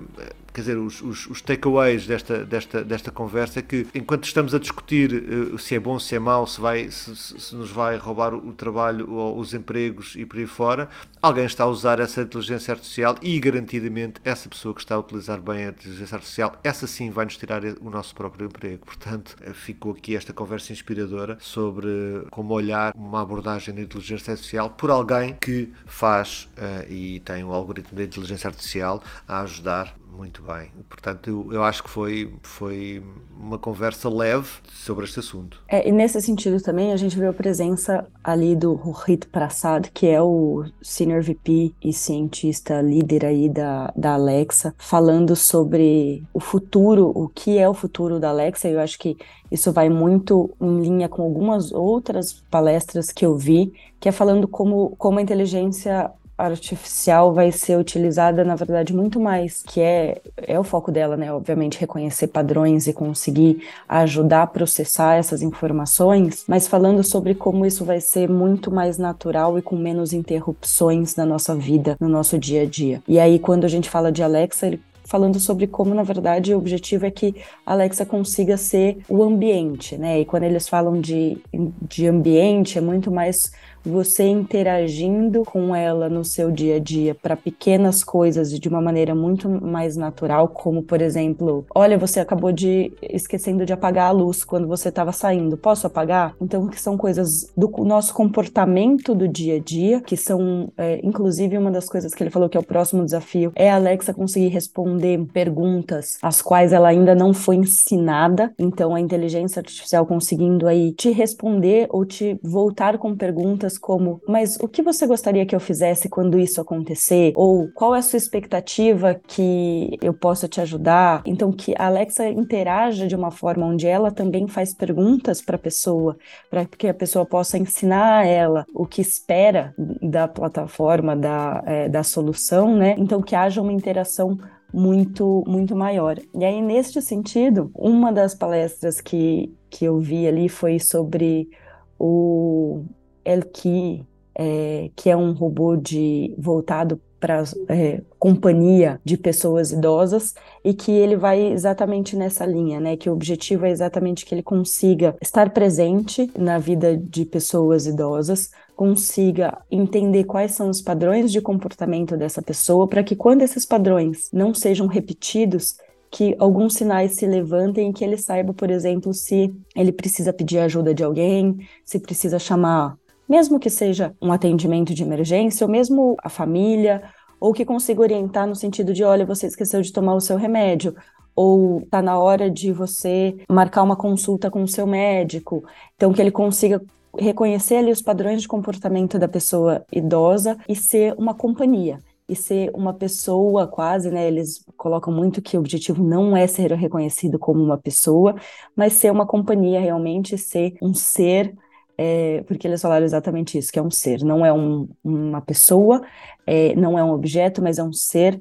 quer dizer, os, os, os takeaways desta, desta, desta conversa é que enquanto estamos a discutir uh, se é bom, se é mau, se, vai, se, se nos vai roubar o trabalho ou os empregos e por aí fora, alguém está a usar essa inteligência artificial e garantidamente essa pessoa que está a utilizar bem a inteligência artificial, essa sim vai nos tirar o nosso próprio emprego. Portanto, ficou aqui esta conversa inspiradora sobre como olhar uma abordagem da inteligência artificial por alguém que faz uh, e tem um algoritmo de inteligência artificial a ajudar muito bem. Portanto, eu, eu, acho que foi, foi uma conversa leve sobre este assunto. É, e nesse sentido também, a gente viu a presença ali do Rohit Prasad, que é o Senior VP e cientista líder aí da, da Alexa, falando sobre o futuro, o que é o futuro da Alexa. Eu acho que isso vai muito em linha com algumas outras palestras que eu vi, que é falando como, como a inteligência artificial vai ser utilizada, na verdade, muito mais, que é, é o foco dela, né? Obviamente, reconhecer padrões e conseguir ajudar a processar essas informações, mas falando sobre como isso vai ser muito mais natural e com menos interrupções na nossa vida, no nosso dia a dia. E aí, quando a gente fala de Alexa, ele falando sobre como, na verdade, o objetivo é que a Alexa consiga ser o ambiente, né? E quando eles falam de, de ambiente, é muito mais você interagindo com ela no seu dia a dia para pequenas coisas de uma maneira muito mais natural, como por exemplo, olha, você acabou de esquecendo de apagar a luz quando você estava saindo, posso apagar? Então, que são coisas do nosso comportamento do dia a dia, que são, é, inclusive, uma das coisas que ele falou que é o próximo desafio, é a Alexa conseguir responder perguntas às quais ela ainda não foi ensinada. Então, a inteligência artificial conseguindo aí te responder ou te voltar com perguntas como: mas o que você gostaria que eu fizesse quando isso acontecer? Ou qual é a sua expectativa que eu possa te ajudar? Então, que a Alexa interaja de uma forma onde ela também faz perguntas para a pessoa, para que a pessoa possa ensinar a ela o que espera da plataforma, da, é, da solução, né? Então, que haja uma interação muito muito maior. E aí neste sentido, uma das palestras que que eu vi ali foi sobre o Elki, é, que é um robô de voltado para é, companhia de pessoas idosas e que ele vai exatamente nessa linha, né? Que o objetivo é exatamente que ele consiga estar presente na vida de pessoas idosas, consiga entender quais são os padrões de comportamento dessa pessoa, para que quando esses padrões não sejam repetidos, que alguns sinais se levantem e que ele saiba, por exemplo, se ele precisa pedir ajuda de alguém, se precisa chamar mesmo que seja um atendimento de emergência, ou mesmo a família, ou que consiga orientar no sentido de: olha, você esqueceu de tomar o seu remédio, ou está na hora de você marcar uma consulta com o seu médico. Então, que ele consiga reconhecer ali os padrões de comportamento da pessoa idosa e ser uma companhia. E ser uma pessoa quase, né? Eles colocam muito que o objetivo não é ser reconhecido como uma pessoa, mas ser uma companhia realmente, ser um ser é, porque eles falaram exatamente isso, que é um ser, não é um, uma pessoa, é, não é um objeto, mas é um ser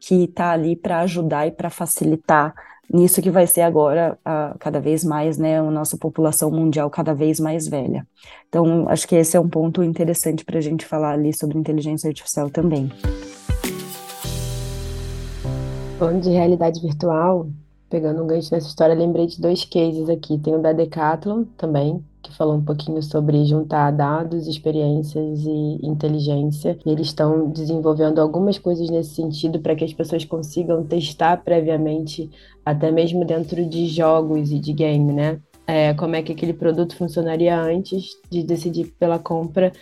que está ali para ajudar e para facilitar nisso que vai ser agora a, cada vez mais, né, a nossa população mundial cada vez mais velha. Então, acho que esse é um ponto interessante para a gente falar ali sobre inteligência artificial também. Falando de realidade virtual, pegando um gancho nessa história, lembrei de dois cases aqui. Tem o da Decathlon também, que falou um pouquinho sobre juntar dados, experiências e inteligência. E eles estão desenvolvendo algumas coisas nesse sentido para que as pessoas consigam testar previamente, até mesmo dentro de jogos e de game, né? É, como é que aquele produto funcionaria antes de decidir pela compra.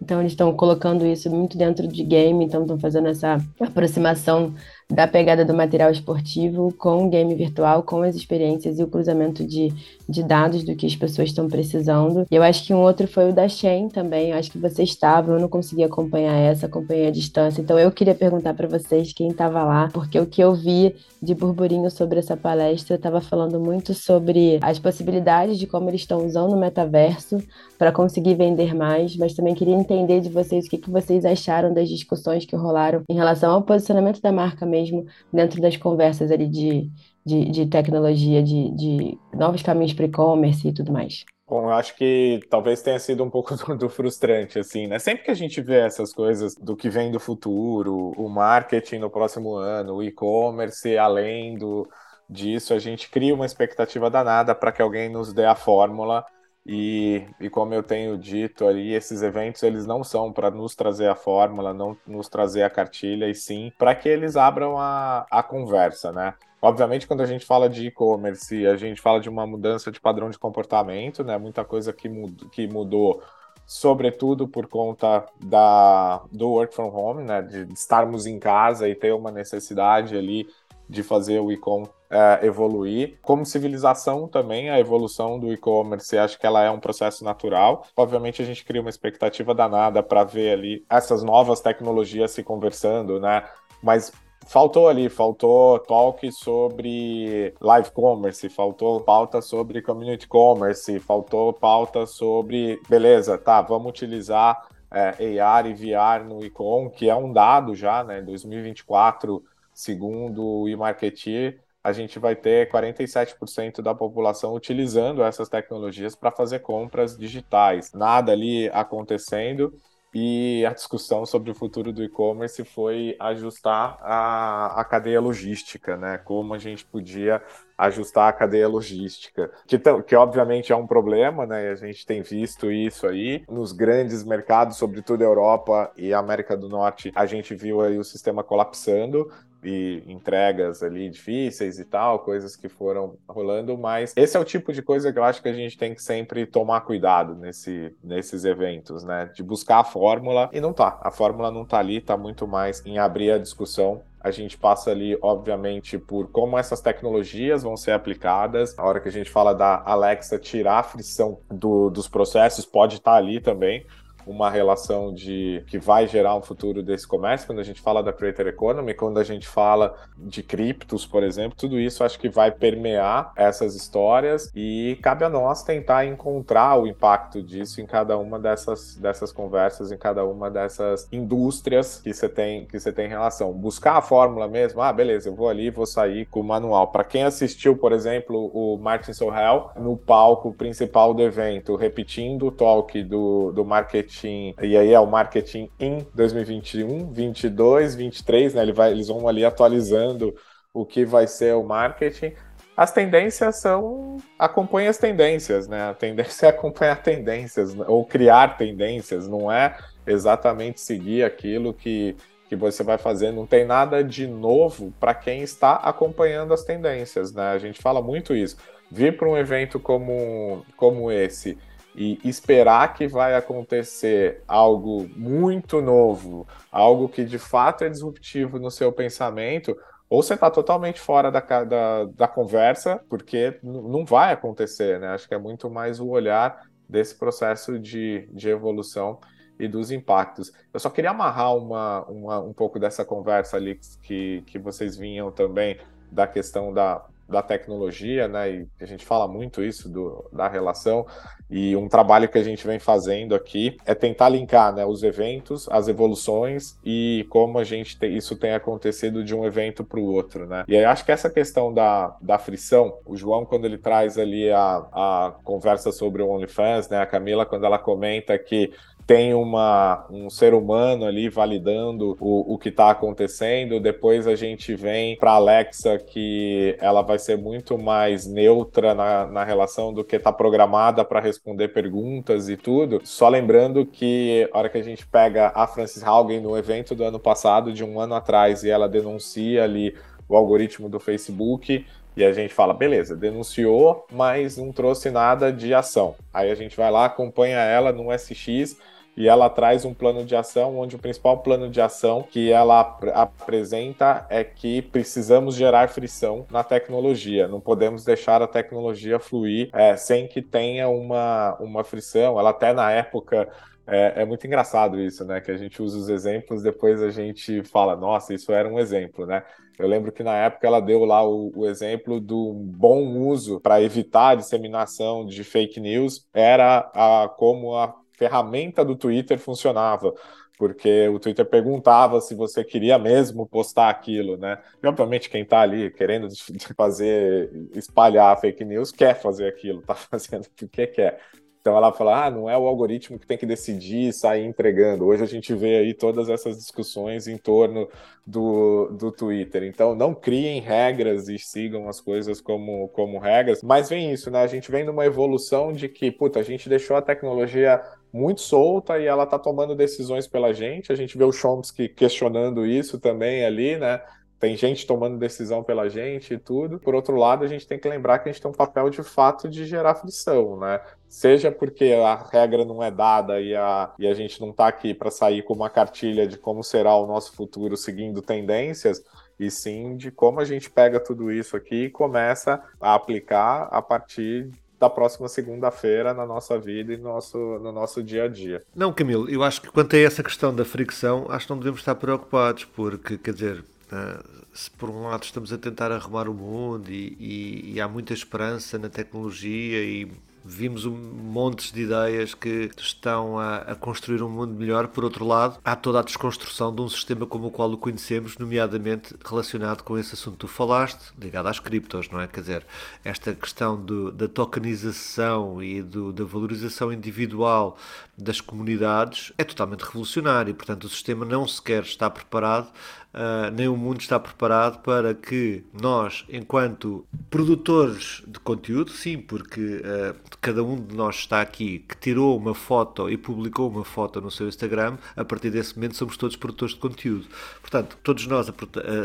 Então, eles estão colocando isso muito dentro de game, então estão fazendo essa aproximação da pegada do material esportivo com o game virtual, com as experiências e o cruzamento de, de dados do que as pessoas estão precisando. E eu acho que um outro foi o da Shen também. Eu acho que você estava, eu não consegui acompanhar essa, acompanhei a distância. Então eu queria perguntar para vocês quem estava lá, porque o que eu vi de burburinho sobre essa palestra estava falando muito sobre as possibilidades de como eles estão usando o metaverso para conseguir vender mais, mas também queria entender de vocês o que, que vocês acharam das discussões que rolaram em relação ao posicionamento da marca mesmo dentro das conversas ali de, de, de tecnologia, de, de novos caminhos para e-commerce e tudo mais. Bom, eu acho que talvez tenha sido um pouco do, do, frustrante, assim, né? Sempre que a gente vê essas coisas do que vem do futuro, o marketing no próximo ano, o e-commerce além do, disso, a gente cria uma expectativa danada para que alguém nos dê a fórmula. E, e como eu tenho dito ali, esses eventos eles não são para nos trazer a fórmula, não nos trazer a cartilha, e sim para que eles abram a, a conversa, né? Obviamente, quando a gente fala de e-commerce, a gente fala de uma mudança de padrão de comportamento, né? Muita coisa que, que mudou, sobretudo por conta da, do work from home, né? De estarmos em casa e ter uma necessidade ali de fazer o e-com é, evoluir. Como civilização também, a evolução do e-commerce, acho que ela é um processo natural. Obviamente, a gente cria uma expectativa danada para ver ali essas novas tecnologias se conversando, né? Mas faltou ali, faltou talk sobre live commerce, faltou pauta sobre community commerce, faltou pauta sobre, beleza, tá, vamos utilizar é, AR e VR no e-com, que é um dado já, né, 2024, segundo o eMarketer, a gente vai ter 47% da população utilizando essas tecnologias para fazer compras digitais. Nada ali acontecendo e a discussão sobre o futuro do e-commerce foi ajustar a, a cadeia logística, né? Como a gente podia ajustar a cadeia logística, que, que obviamente é um problema, né? A gente tem visto isso aí nos grandes mercados, sobretudo Europa e América do Norte, a gente viu aí o sistema colapsando e entregas ali difíceis e tal, coisas que foram rolando, mas esse é o tipo de coisa que eu acho que a gente tem que sempre tomar cuidado nesse, nesses eventos, né? De buscar a fórmula e não tá. A fórmula não tá ali, tá muito mais em abrir a discussão a gente passa ali, obviamente, por como essas tecnologias vão ser aplicadas. A hora que a gente fala da Alexa tirar a frição do, dos processos, pode estar ali também uma relação de que vai gerar um futuro desse comércio, quando a gente fala da creator economy, quando a gente fala de criptos, por exemplo, tudo isso acho que vai permear essas histórias e cabe a nós tentar encontrar o impacto disso em cada uma dessas, dessas conversas, em cada uma dessas indústrias que você tem que você tem relação. Buscar a fórmula mesmo, ah, beleza, eu vou ali, vou sair com o manual. Para quem assistiu, por exemplo, o Martin Sohel no palco principal do evento, repetindo o talk do, do marketing marketing, e aí é o marketing em 2021, 22, 23, né? Ele vai, eles vão ali atualizando o que vai ser o marketing. As tendências são acompanhe as tendências, né? A tendência é acompanhar tendências ou criar tendências, não é exatamente seguir aquilo que, que você vai fazer. Não tem nada de novo para quem está acompanhando as tendências, né? A gente fala muito isso. Vir para um evento como, como esse e esperar que vai acontecer algo muito novo, algo que de fato é disruptivo no seu pensamento, ou você está totalmente fora da, da, da conversa, porque não vai acontecer, né? Acho que é muito mais o olhar desse processo de, de evolução e dos impactos. Eu só queria amarrar uma, uma, um pouco dessa conversa ali que, que vocês vinham também da questão da, da tecnologia, né? E a gente fala muito isso do, da relação. E um trabalho que a gente vem fazendo aqui é tentar linkar né, os eventos, as evoluções e como a gente tem, isso tem acontecido de um evento para o outro, né? E aí acho que essa questão da, da frição, o João, quando ele traz ali a, a conversa sobre o OnlyFans, né? A Camila, quando ela comenta que tem uma, um ser humano ali validando o, o que está acontecendo. Depois a gente vem para Alexa, que ela vai ser muito mais neutra na, na relação do que está programada para responder perguntas e tudo. Só lembrando que a hora que a gente pega a Frances Haugen no evento do ano passado, de um ano atrás, e ela denuncia ali o algoritmo do Facebook. E a gente fala, beleza, denunciou, mas não trouxe nada de ação. Aí a gente vai lá, acompanha ela no SX e ela traz um plano de ação onde o principal plano de ação que ela ap apresenta é que precisamos gerar frição na tecnologia, não podemos deixar a tecnologia fluir é, sem que tenha uma, uma frição. Ela até na época é, é, muito engraçado isso, né? Que a gente usa os exemplos, depois a gente fala, nossa, isso era um exemplo, né? Eu lembro que na época ela deu lá o, o exemplo do bom uso para evitar a disseminação de fake news, era a, como a ferramenta do Twitter funcionava porque o Twitter perguntava se você queria mesmo postar aquilo, né? E obviamente quem está ali querendo fazer espalhar fake news quer fazer aquilo, está fazendo porque quer. Então ela fala, ah, não é o algoritmo que tem que decidir e sair entregando. Hoje a gente vê aí todas essas discussões em torno do, do Twitter. Então não criem regras e sigam as coisas como, como regras. Mas vem isso, né? A gente vem numa evolução de que, puta, a gente deixou a tecnologia muito solta e ela tá tomando decisões pela gente. A gente vê o Chomsky questionando isso também ali, né? tem gente tomando decisão pela gente e tudo. Por outro lado, a gente tem que lembrar que a gente tem um papel de fato de gerar frição, né? Seja porque a regra não é dada e a, e a gente não está aqui para sair com uma cartilha de como será o nosso futuro seguindo tendências, e sim de como a gente pega tudo isso aqui e começa a aplicar a partir da próxima segunda-feira na nossa vida e no nosso, no nosso dia a dia. Não, Camilo, eu acho que quanto a essa questão da fricção, acho que não devemos estar preocupados, porque, quer dizer, Uh, se por um lado estamos a tentar arrumar o mundo e, e, e, há muita esperança na tecnologia e vimos um monte de ideias que estão a, a, construir um mundo melhor. Por outro lado, há toda a desconstrução de um sistema como o qual o conhecemos, nomeadamente relacionado com esse assunto que tu falaste, ligado às criptos, não é? Quer dizer, esta questão do, da tokenização e do, da valorização individual das comunidades é totalmente revolucionário portanto, o sistema não sequer está preparado uh, nem o mundo está preparado para que nós, enquanto produtores de conteúdo, sim, porque uh, cada um de nós está aqui que tirou uma foto e publicou uma foto no seu Instagram, a partir desse momento somos todos produtores de conteúdo. Portanto, todos nós a,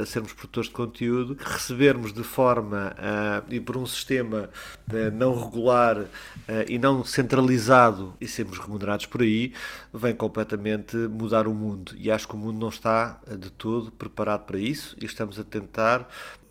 a sermos produtores de conteúdo, recebermos de forma uh, e por um sistema não regular e não centralizado e sermos remunerados por aí, vem completamente mudar o mundo. E acho que o mundo não está de todo preparado para isso e estamos a tentar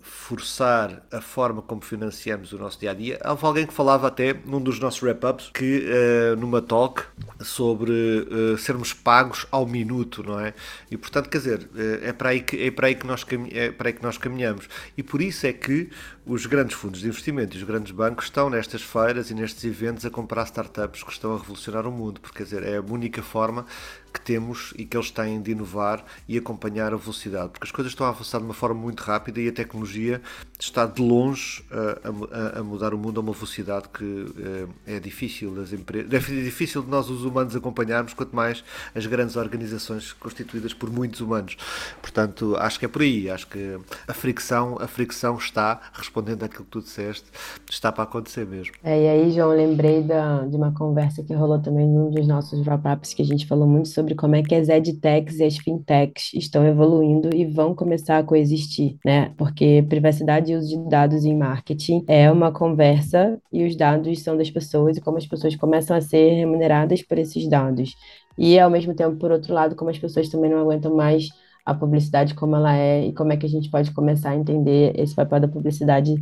forçar a forma como financiamos o nosso dia a dia. Houve alguém que falava até num dos nossos wrap-ups que uh, numa talk sobre uh, sermos pagos ao minuto, não é? E portanto, quer dizer, uh, é, para aí que, é, para aí que nós é para aí que nós caminhamos. E por isso é que os grandes fundos de investimento e os grandes bancos estão nestas feiras e nestes eventos a comprar startups que estão a revolucionar o mundo, porque quer dizer, é a única forma que temos e que eles têm de inovar e acompanhar a velocidade, porque as coisas estão a avançar de uma forma muito rápida e a tecnologia está de longe a, a, a mudar o mundo a uma velocidade que é, é difícil das empresas, é difícil de nós os humanos acompanharmos, quanto mais as grandes organizações constituídas por muitos humanos. Portanto, acho que é por aí, acho que a fricção, a fricção está, respondendo àquilo que tu disseste, está para acontecer mesmo. É, e aí, João, lembrei da, de uma conversa que rolou também num dos nossos wrap-ups que a gente falou muito sobre como é que as edtechs e as fintechs estão evoluindo e vão começar a coexistir, né? Porque privacidade e uso de dados em marketing é uma conversa e os dados são das pessoas e como as pessoas começam a ser remuneradas por esses dados. E ao mesmo tempo, por outro lado, como as pessoas também não aguentam mais a publicidade como ela é e como é que a gente pode começar a entender esse papel da publicidade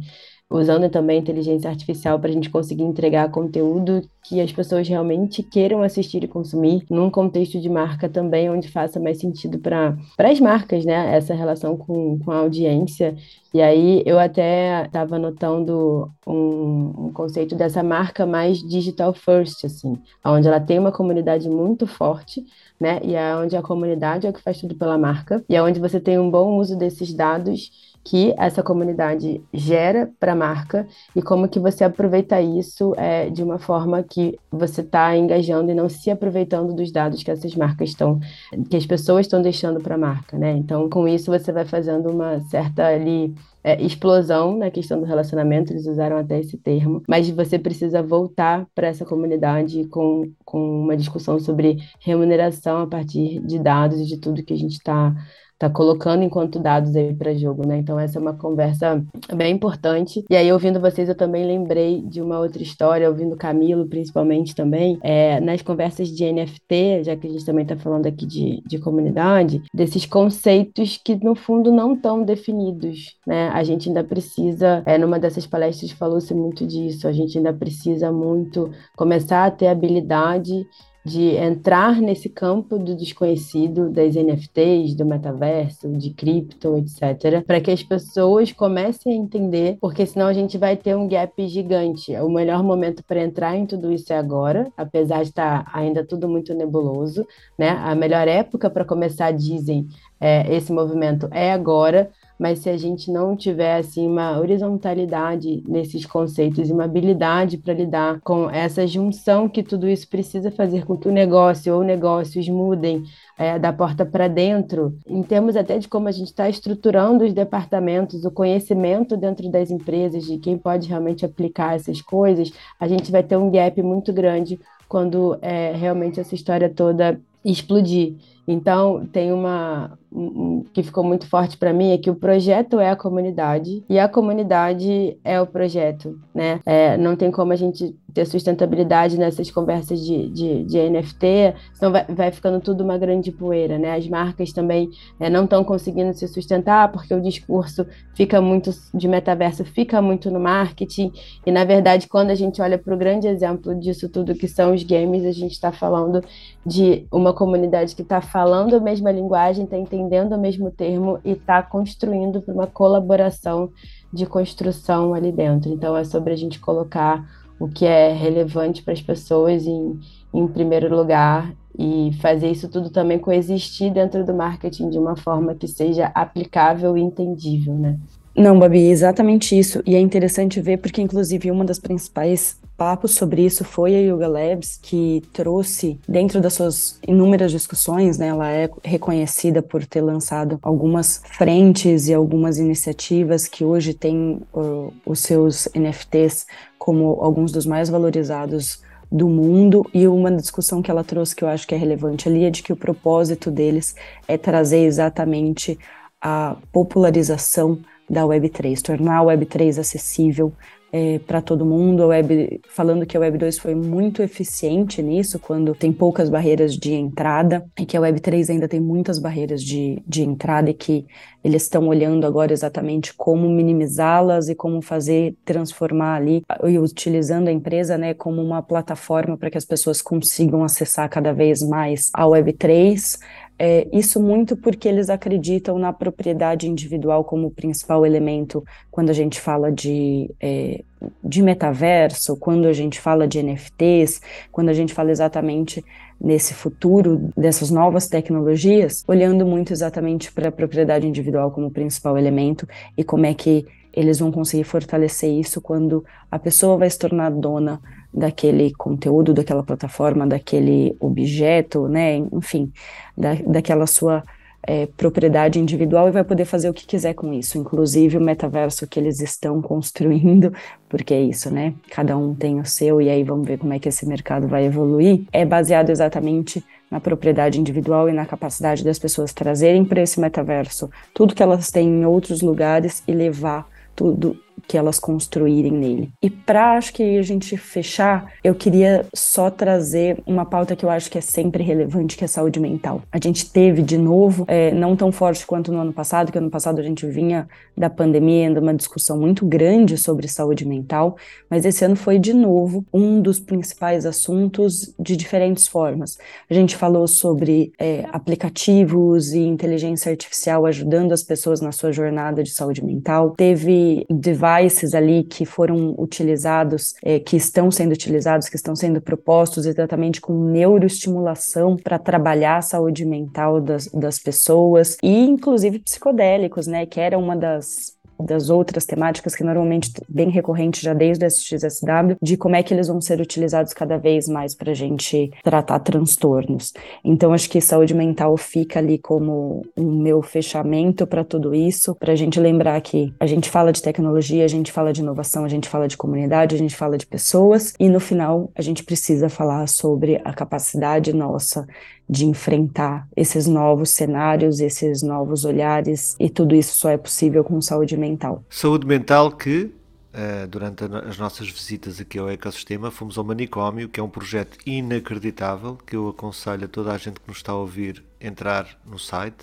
usando também a inteligência artificial para a gente conseguir entregar conteúdo que as pessoas realmente queiram assistir e consumir, num contexto de marca também, onde faça mais sentido para as marcas, né? Essa relação com, com a audiência. E aí eu até estava notando um, um, conceito dessa marca mais digital first, assim, onde ela tem uma comunidade muito forte, né? E é onde a comunidade é o que faz tudo pela marca, e é onde você tem um bom uso desses dados que essa comunidade gera para a marca e como que você aproveita isso é, de uma forma que você está engajando e não se aproveitando dos dados que essas marcas estão, que as pessoas estão deixando para a marca, né? Então, com isso você vai fazendo uma certa ali é, explosão na questão do relacionamento, eles usaram até esse termo, mas você precisa voltar para essa comunidade com, com uma discussão sobre remuneração a partir de dados e de tudo que a gente está tá colocando enquanto dados aí para jogo, né? Então essa é uma conversa bem importante. E aí ouvindo vocês eu também lembrei de uma outra história, ouvindo Camilo principalmente também, é, nas conversas de NFT, já que a gente também está falando aqui de, de comunidade, desses conceitos que no fundo não estão definidos, né? A gente ainda precisa, é, numa dessas palestras falou-se muito disso, a gente ainda precisa muito começar a ter habilidade de entrar nesse campo do desconhecido, das NFTs, do metaverso, de cripto, etc., para que as pessoas comecem a entender, porque senão a gente vai ter um gap gigante. O melhor momento para entrar em tudo isso é agora, apesar de estar tá ainda tudo muito nebuloso, né? A melhor época para começar, dizem, é, esse movimento é agora, mas se a gente não tiver assim uma horizontalidade nesses conceitos e uma habilidade para lidar com essa junção que tudo isso precisa fazer com que o negócio ou negócios mudem é, da porta para dentro, em termos até de como a gente está estruturando os departamentos, o conhecimento dentro das empresas de quem pode realmente aplicar essas coisas, a gente vai ter um gap muito grande quando é, realmente essa história toda explodir. Então, tem uma, um, que ficou muito forte para mim é que o projeto é a comunidade e a comunidade é o projeto, né? É, não tem como a gente ter sustentabilidade nessas conversas de, de, de NFT, senão vai, vai, ficando tudo uma grande poeira, né? As marcas também é, não estão conseguindo se sustentar porque o discurso fica muito de metaverso, fica muito no marketing e na verdade quando a gente olha para o grande exemplo disso tudo que são os games, a gente está falando de uma comunidade que está falando a mesma linguagem, está entendendo o mesmo termo e está construindo para uma colaboração de construção ali dentro. Então, é sobre a gente colocar o que é relevante para as pessoas em, em primeiro lugar e fazer isso tudo também coexistir dentro do marketing de uma forma que seja aplicável e entendível, né? Não, Babi, exatamente isso. E é interessante ver porque, inclusive, uma das principais papos sobre isso foi a Yoga Labs, que trouxe, dentro das suas inúmeras discussões, né, ela é reconhecida por ter lançado algumas frentes e algumas iniciativas que hoje têm uh, os seus NFTs como alguns dos mais valorizados do mundo. E uma discussão que ela trouxe que eu acho que é relevante ali é de que o propósito deles é trazer exatamente a popularização da Web3, tornar a Web3 acessível é, para todo mundo. A Web, falando que a Web 2 foi muito eficiente nisso, quando tem poucas barreiras de entrada, e que a Web 3 ainda tem muitas barreiras de, de entrada, e que eles estão olhando agora exatamente como minimizá-las e como fazer transformar ali, e utilizando a empresa né, como uma plataforma para que as pessoas consigam acessar cada vez mais a Web 3. É, isso muito porque eles acreditam na propriedade individual como principal elemento quando a gente fala de, é, de metaverso, quando a gente fala de NFTs, quando a gente fala exatamente nesse futuro dessas novas tecnologias, olhando muito exatamente para a propriedade individual como principal elemento e como é que eles vão conseguir fortalecer isso quando a pessoa vai se tornar dona daquele conteúdo, daquela plataforma, daquele objeto, né? Enfim, da, daquela sua é, propriedade individual e vai poder fazer o que quiser com isso, inclusive o metaverso que eles estão construindo, porque é isso, né? Cada um tem o seu e aí vamos ver como é que esse mercado vai evoluir. É baseado exatamente na propriedade individual e na capacidade das pessoas trazerem para esse metaverso tudo que elas têm em outros lugares e levar tudo que elas construírem nele. E para acho que a gente fechar, eu queria só trazer uma pauta que eu acho que é sempre relevante, que é saúde mental. A gente teve de novo, é, não tão forte quanto no ano passado, que ano passado a gente vinha da pandemia, ainda uma discussão muito grande sobre saúde mental, mas esse ano foi de novo um dos principais assuntos de diferentes formas. A gente falou sobre é, aplicativos e inteligência artificial ajudando as pessoas na sua jornada de saúde mental. Teve devices ali que foram utilizados, é, que estão sendo utilizados, que estão sendo propostos exatamente com neuroestimulação para trabalhar a saúde mental das, das pessoas e inclusive psicodélicos, né, que era uma das das outras temáticas que normalmente bem recorrente já desde o SXSW, de como é que eles vão ser utilizados cada vez mais para a gente tratar transtornos. Então, acho que saúde mental fica ali como o meu fechamento para tudo isso, para a gente lembrar que a gente fala de tecnologia, a gente fala de inovação, a gente fala de comunidade, a gente fala de pessoas, e no final a gente precisa falar sobre a capacidade nossa de enfrentar esses novos cenários, esses novos olhares, e tudo isso só é possível com saúde mental. Saúde mental que Uh, durante as nossas visitas aqui ao ecossistema, fomos ao Manicômio, que é um projeto inacreditável, que eu aconselho a toda a gente que nos está a ouvir entrar no site,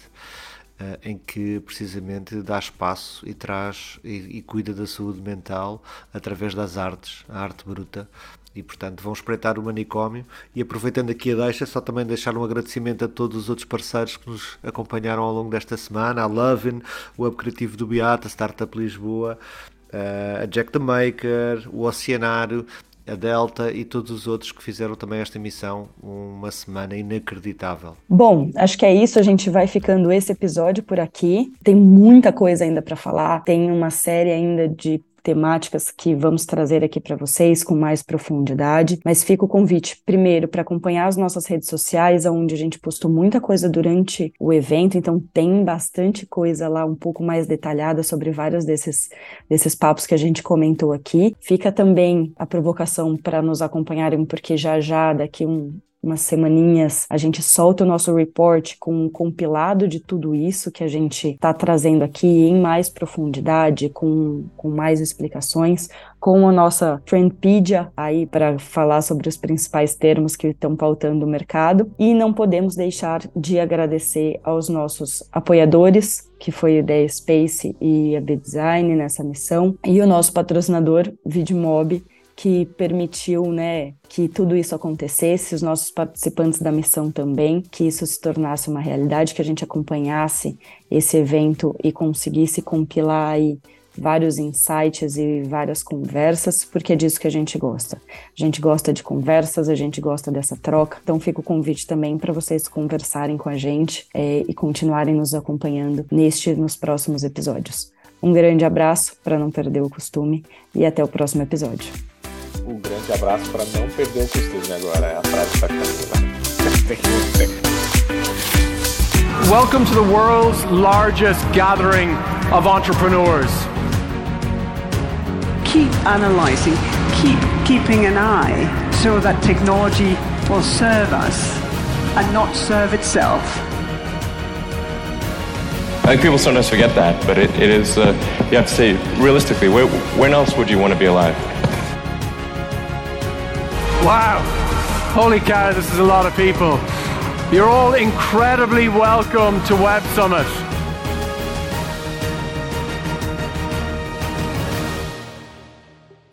uh, em que precisamente dá espaço e traz e, e, cuida da saúde mental através das artes, a arte bruta, e portanto vão espreitar o manicômio e aproveitando aqui a deixa, só também deixar um agradecimento a todos os outros parceiros que nos acompanharam ao longo desta semana, a Lovin, o Web Criativo do Beata, Startup Lisboa, a Jack the Maker, o Oceanário, a Delta e todos os outros que fizeram também esta missão uma semana inacreditável. Bom, acho que é isso. A gente vai ficando esse episódio por aqui. Tem muita coisa ainda para falar. Tem uma série ainda de temáticas que vamos trazer aqui para vocês com mais profundidade, mas fica o convite primeiro para acompanhar as nossas redes sociais, onde a gente postou muita coisa durante o evento, então tem bastante coisa lá um pouco mais detalhada sobre vários desses desses papos que a gente comentou aqui. Fica também a provocação para nos acompanharem, porque já já daqui um umas semaninhas, a gente solta o nosso report com um compilado de tudo isso que a gente está trazendo aqui em mais profundidade, com, com mais explicações, com a nossa Trendpedia aí para falar sobre os principais termos que estão pautando o mercado. E não podemos deixar de agradecer aos nossos apoiadores, que foi a Ideia Space e a B-Design nessa missão, e o nosso patrocinador, Vidmob, que permitiu, né, que tudo isso acontecesse, os nossos participantes da missão também, que isso se tornasse uma realidade, que a gente acompanhasse esse evento e conseguisse compilar aí vários insights e várias conversas, porque é disso que a gente gosta. A gente gosta de conversas, a gente gosta dessa troca. Então fica o convite também para vocês conversarem com a gente é, e continuarem nos acompanhando neste nos próximos episódios. Um grande abraço para não perder o costume e até o próximo episódio um grande abraço para não perder o costume agora. É a frase da Camila. Welcome to the world's largest gathering of entrepreneurs. Keep analyzing, keep keeping an eye so that technology will serve us and not serve itself. I think people sometimes forget that, but it, it is, uh, you have to say, realistically, where, when else would you want to be alive? Wow. Holy cow, this is a lot of people. You're all incredibly welcome to Web Summit.